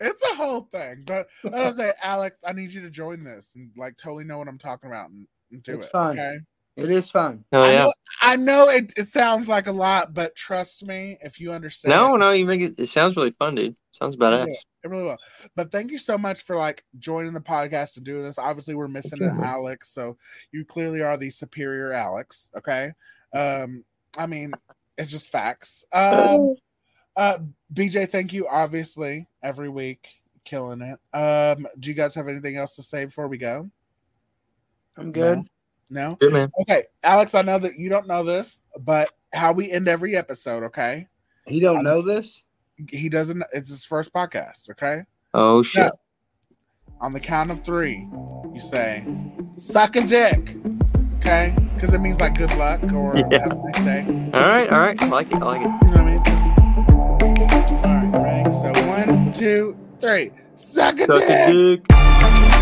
It's a whole thing, but I was say, Alex, I need you to join this and like totally know what I'm talking about and, and do It's it. fun. Okay. It is fun. Oh I yeah. know, I know it, it sounds like a lot, but trust me, if you understand, No, no, you make it. It sounds really fun, dude. Sounds It badass. will. It really will. But thank you so much for like joining the podcast and doing this. Obviously, we're missing an Alex, so you clearly are the superior Alex. Okay. Um, I mean, it's just facts. Um, uh, BJ, thank you. Obviously, every week, killing it. Um, do you guys have anything else to say before we go? I'm good. No. Good man. Okay, Alex. I know that you don't know this, but how we end every episode. Okay. He don't um, know this. He doesn't. It's his first podcast. Okay. Oh shit. on the count of three, you say, suck a dick. Okay? Because it means like good luck or Yeah. have a nice day. All right, all right. I like it. I like it. You know what I mean? All right, ready? So one, two, three. Suck a Suck a dick. dick.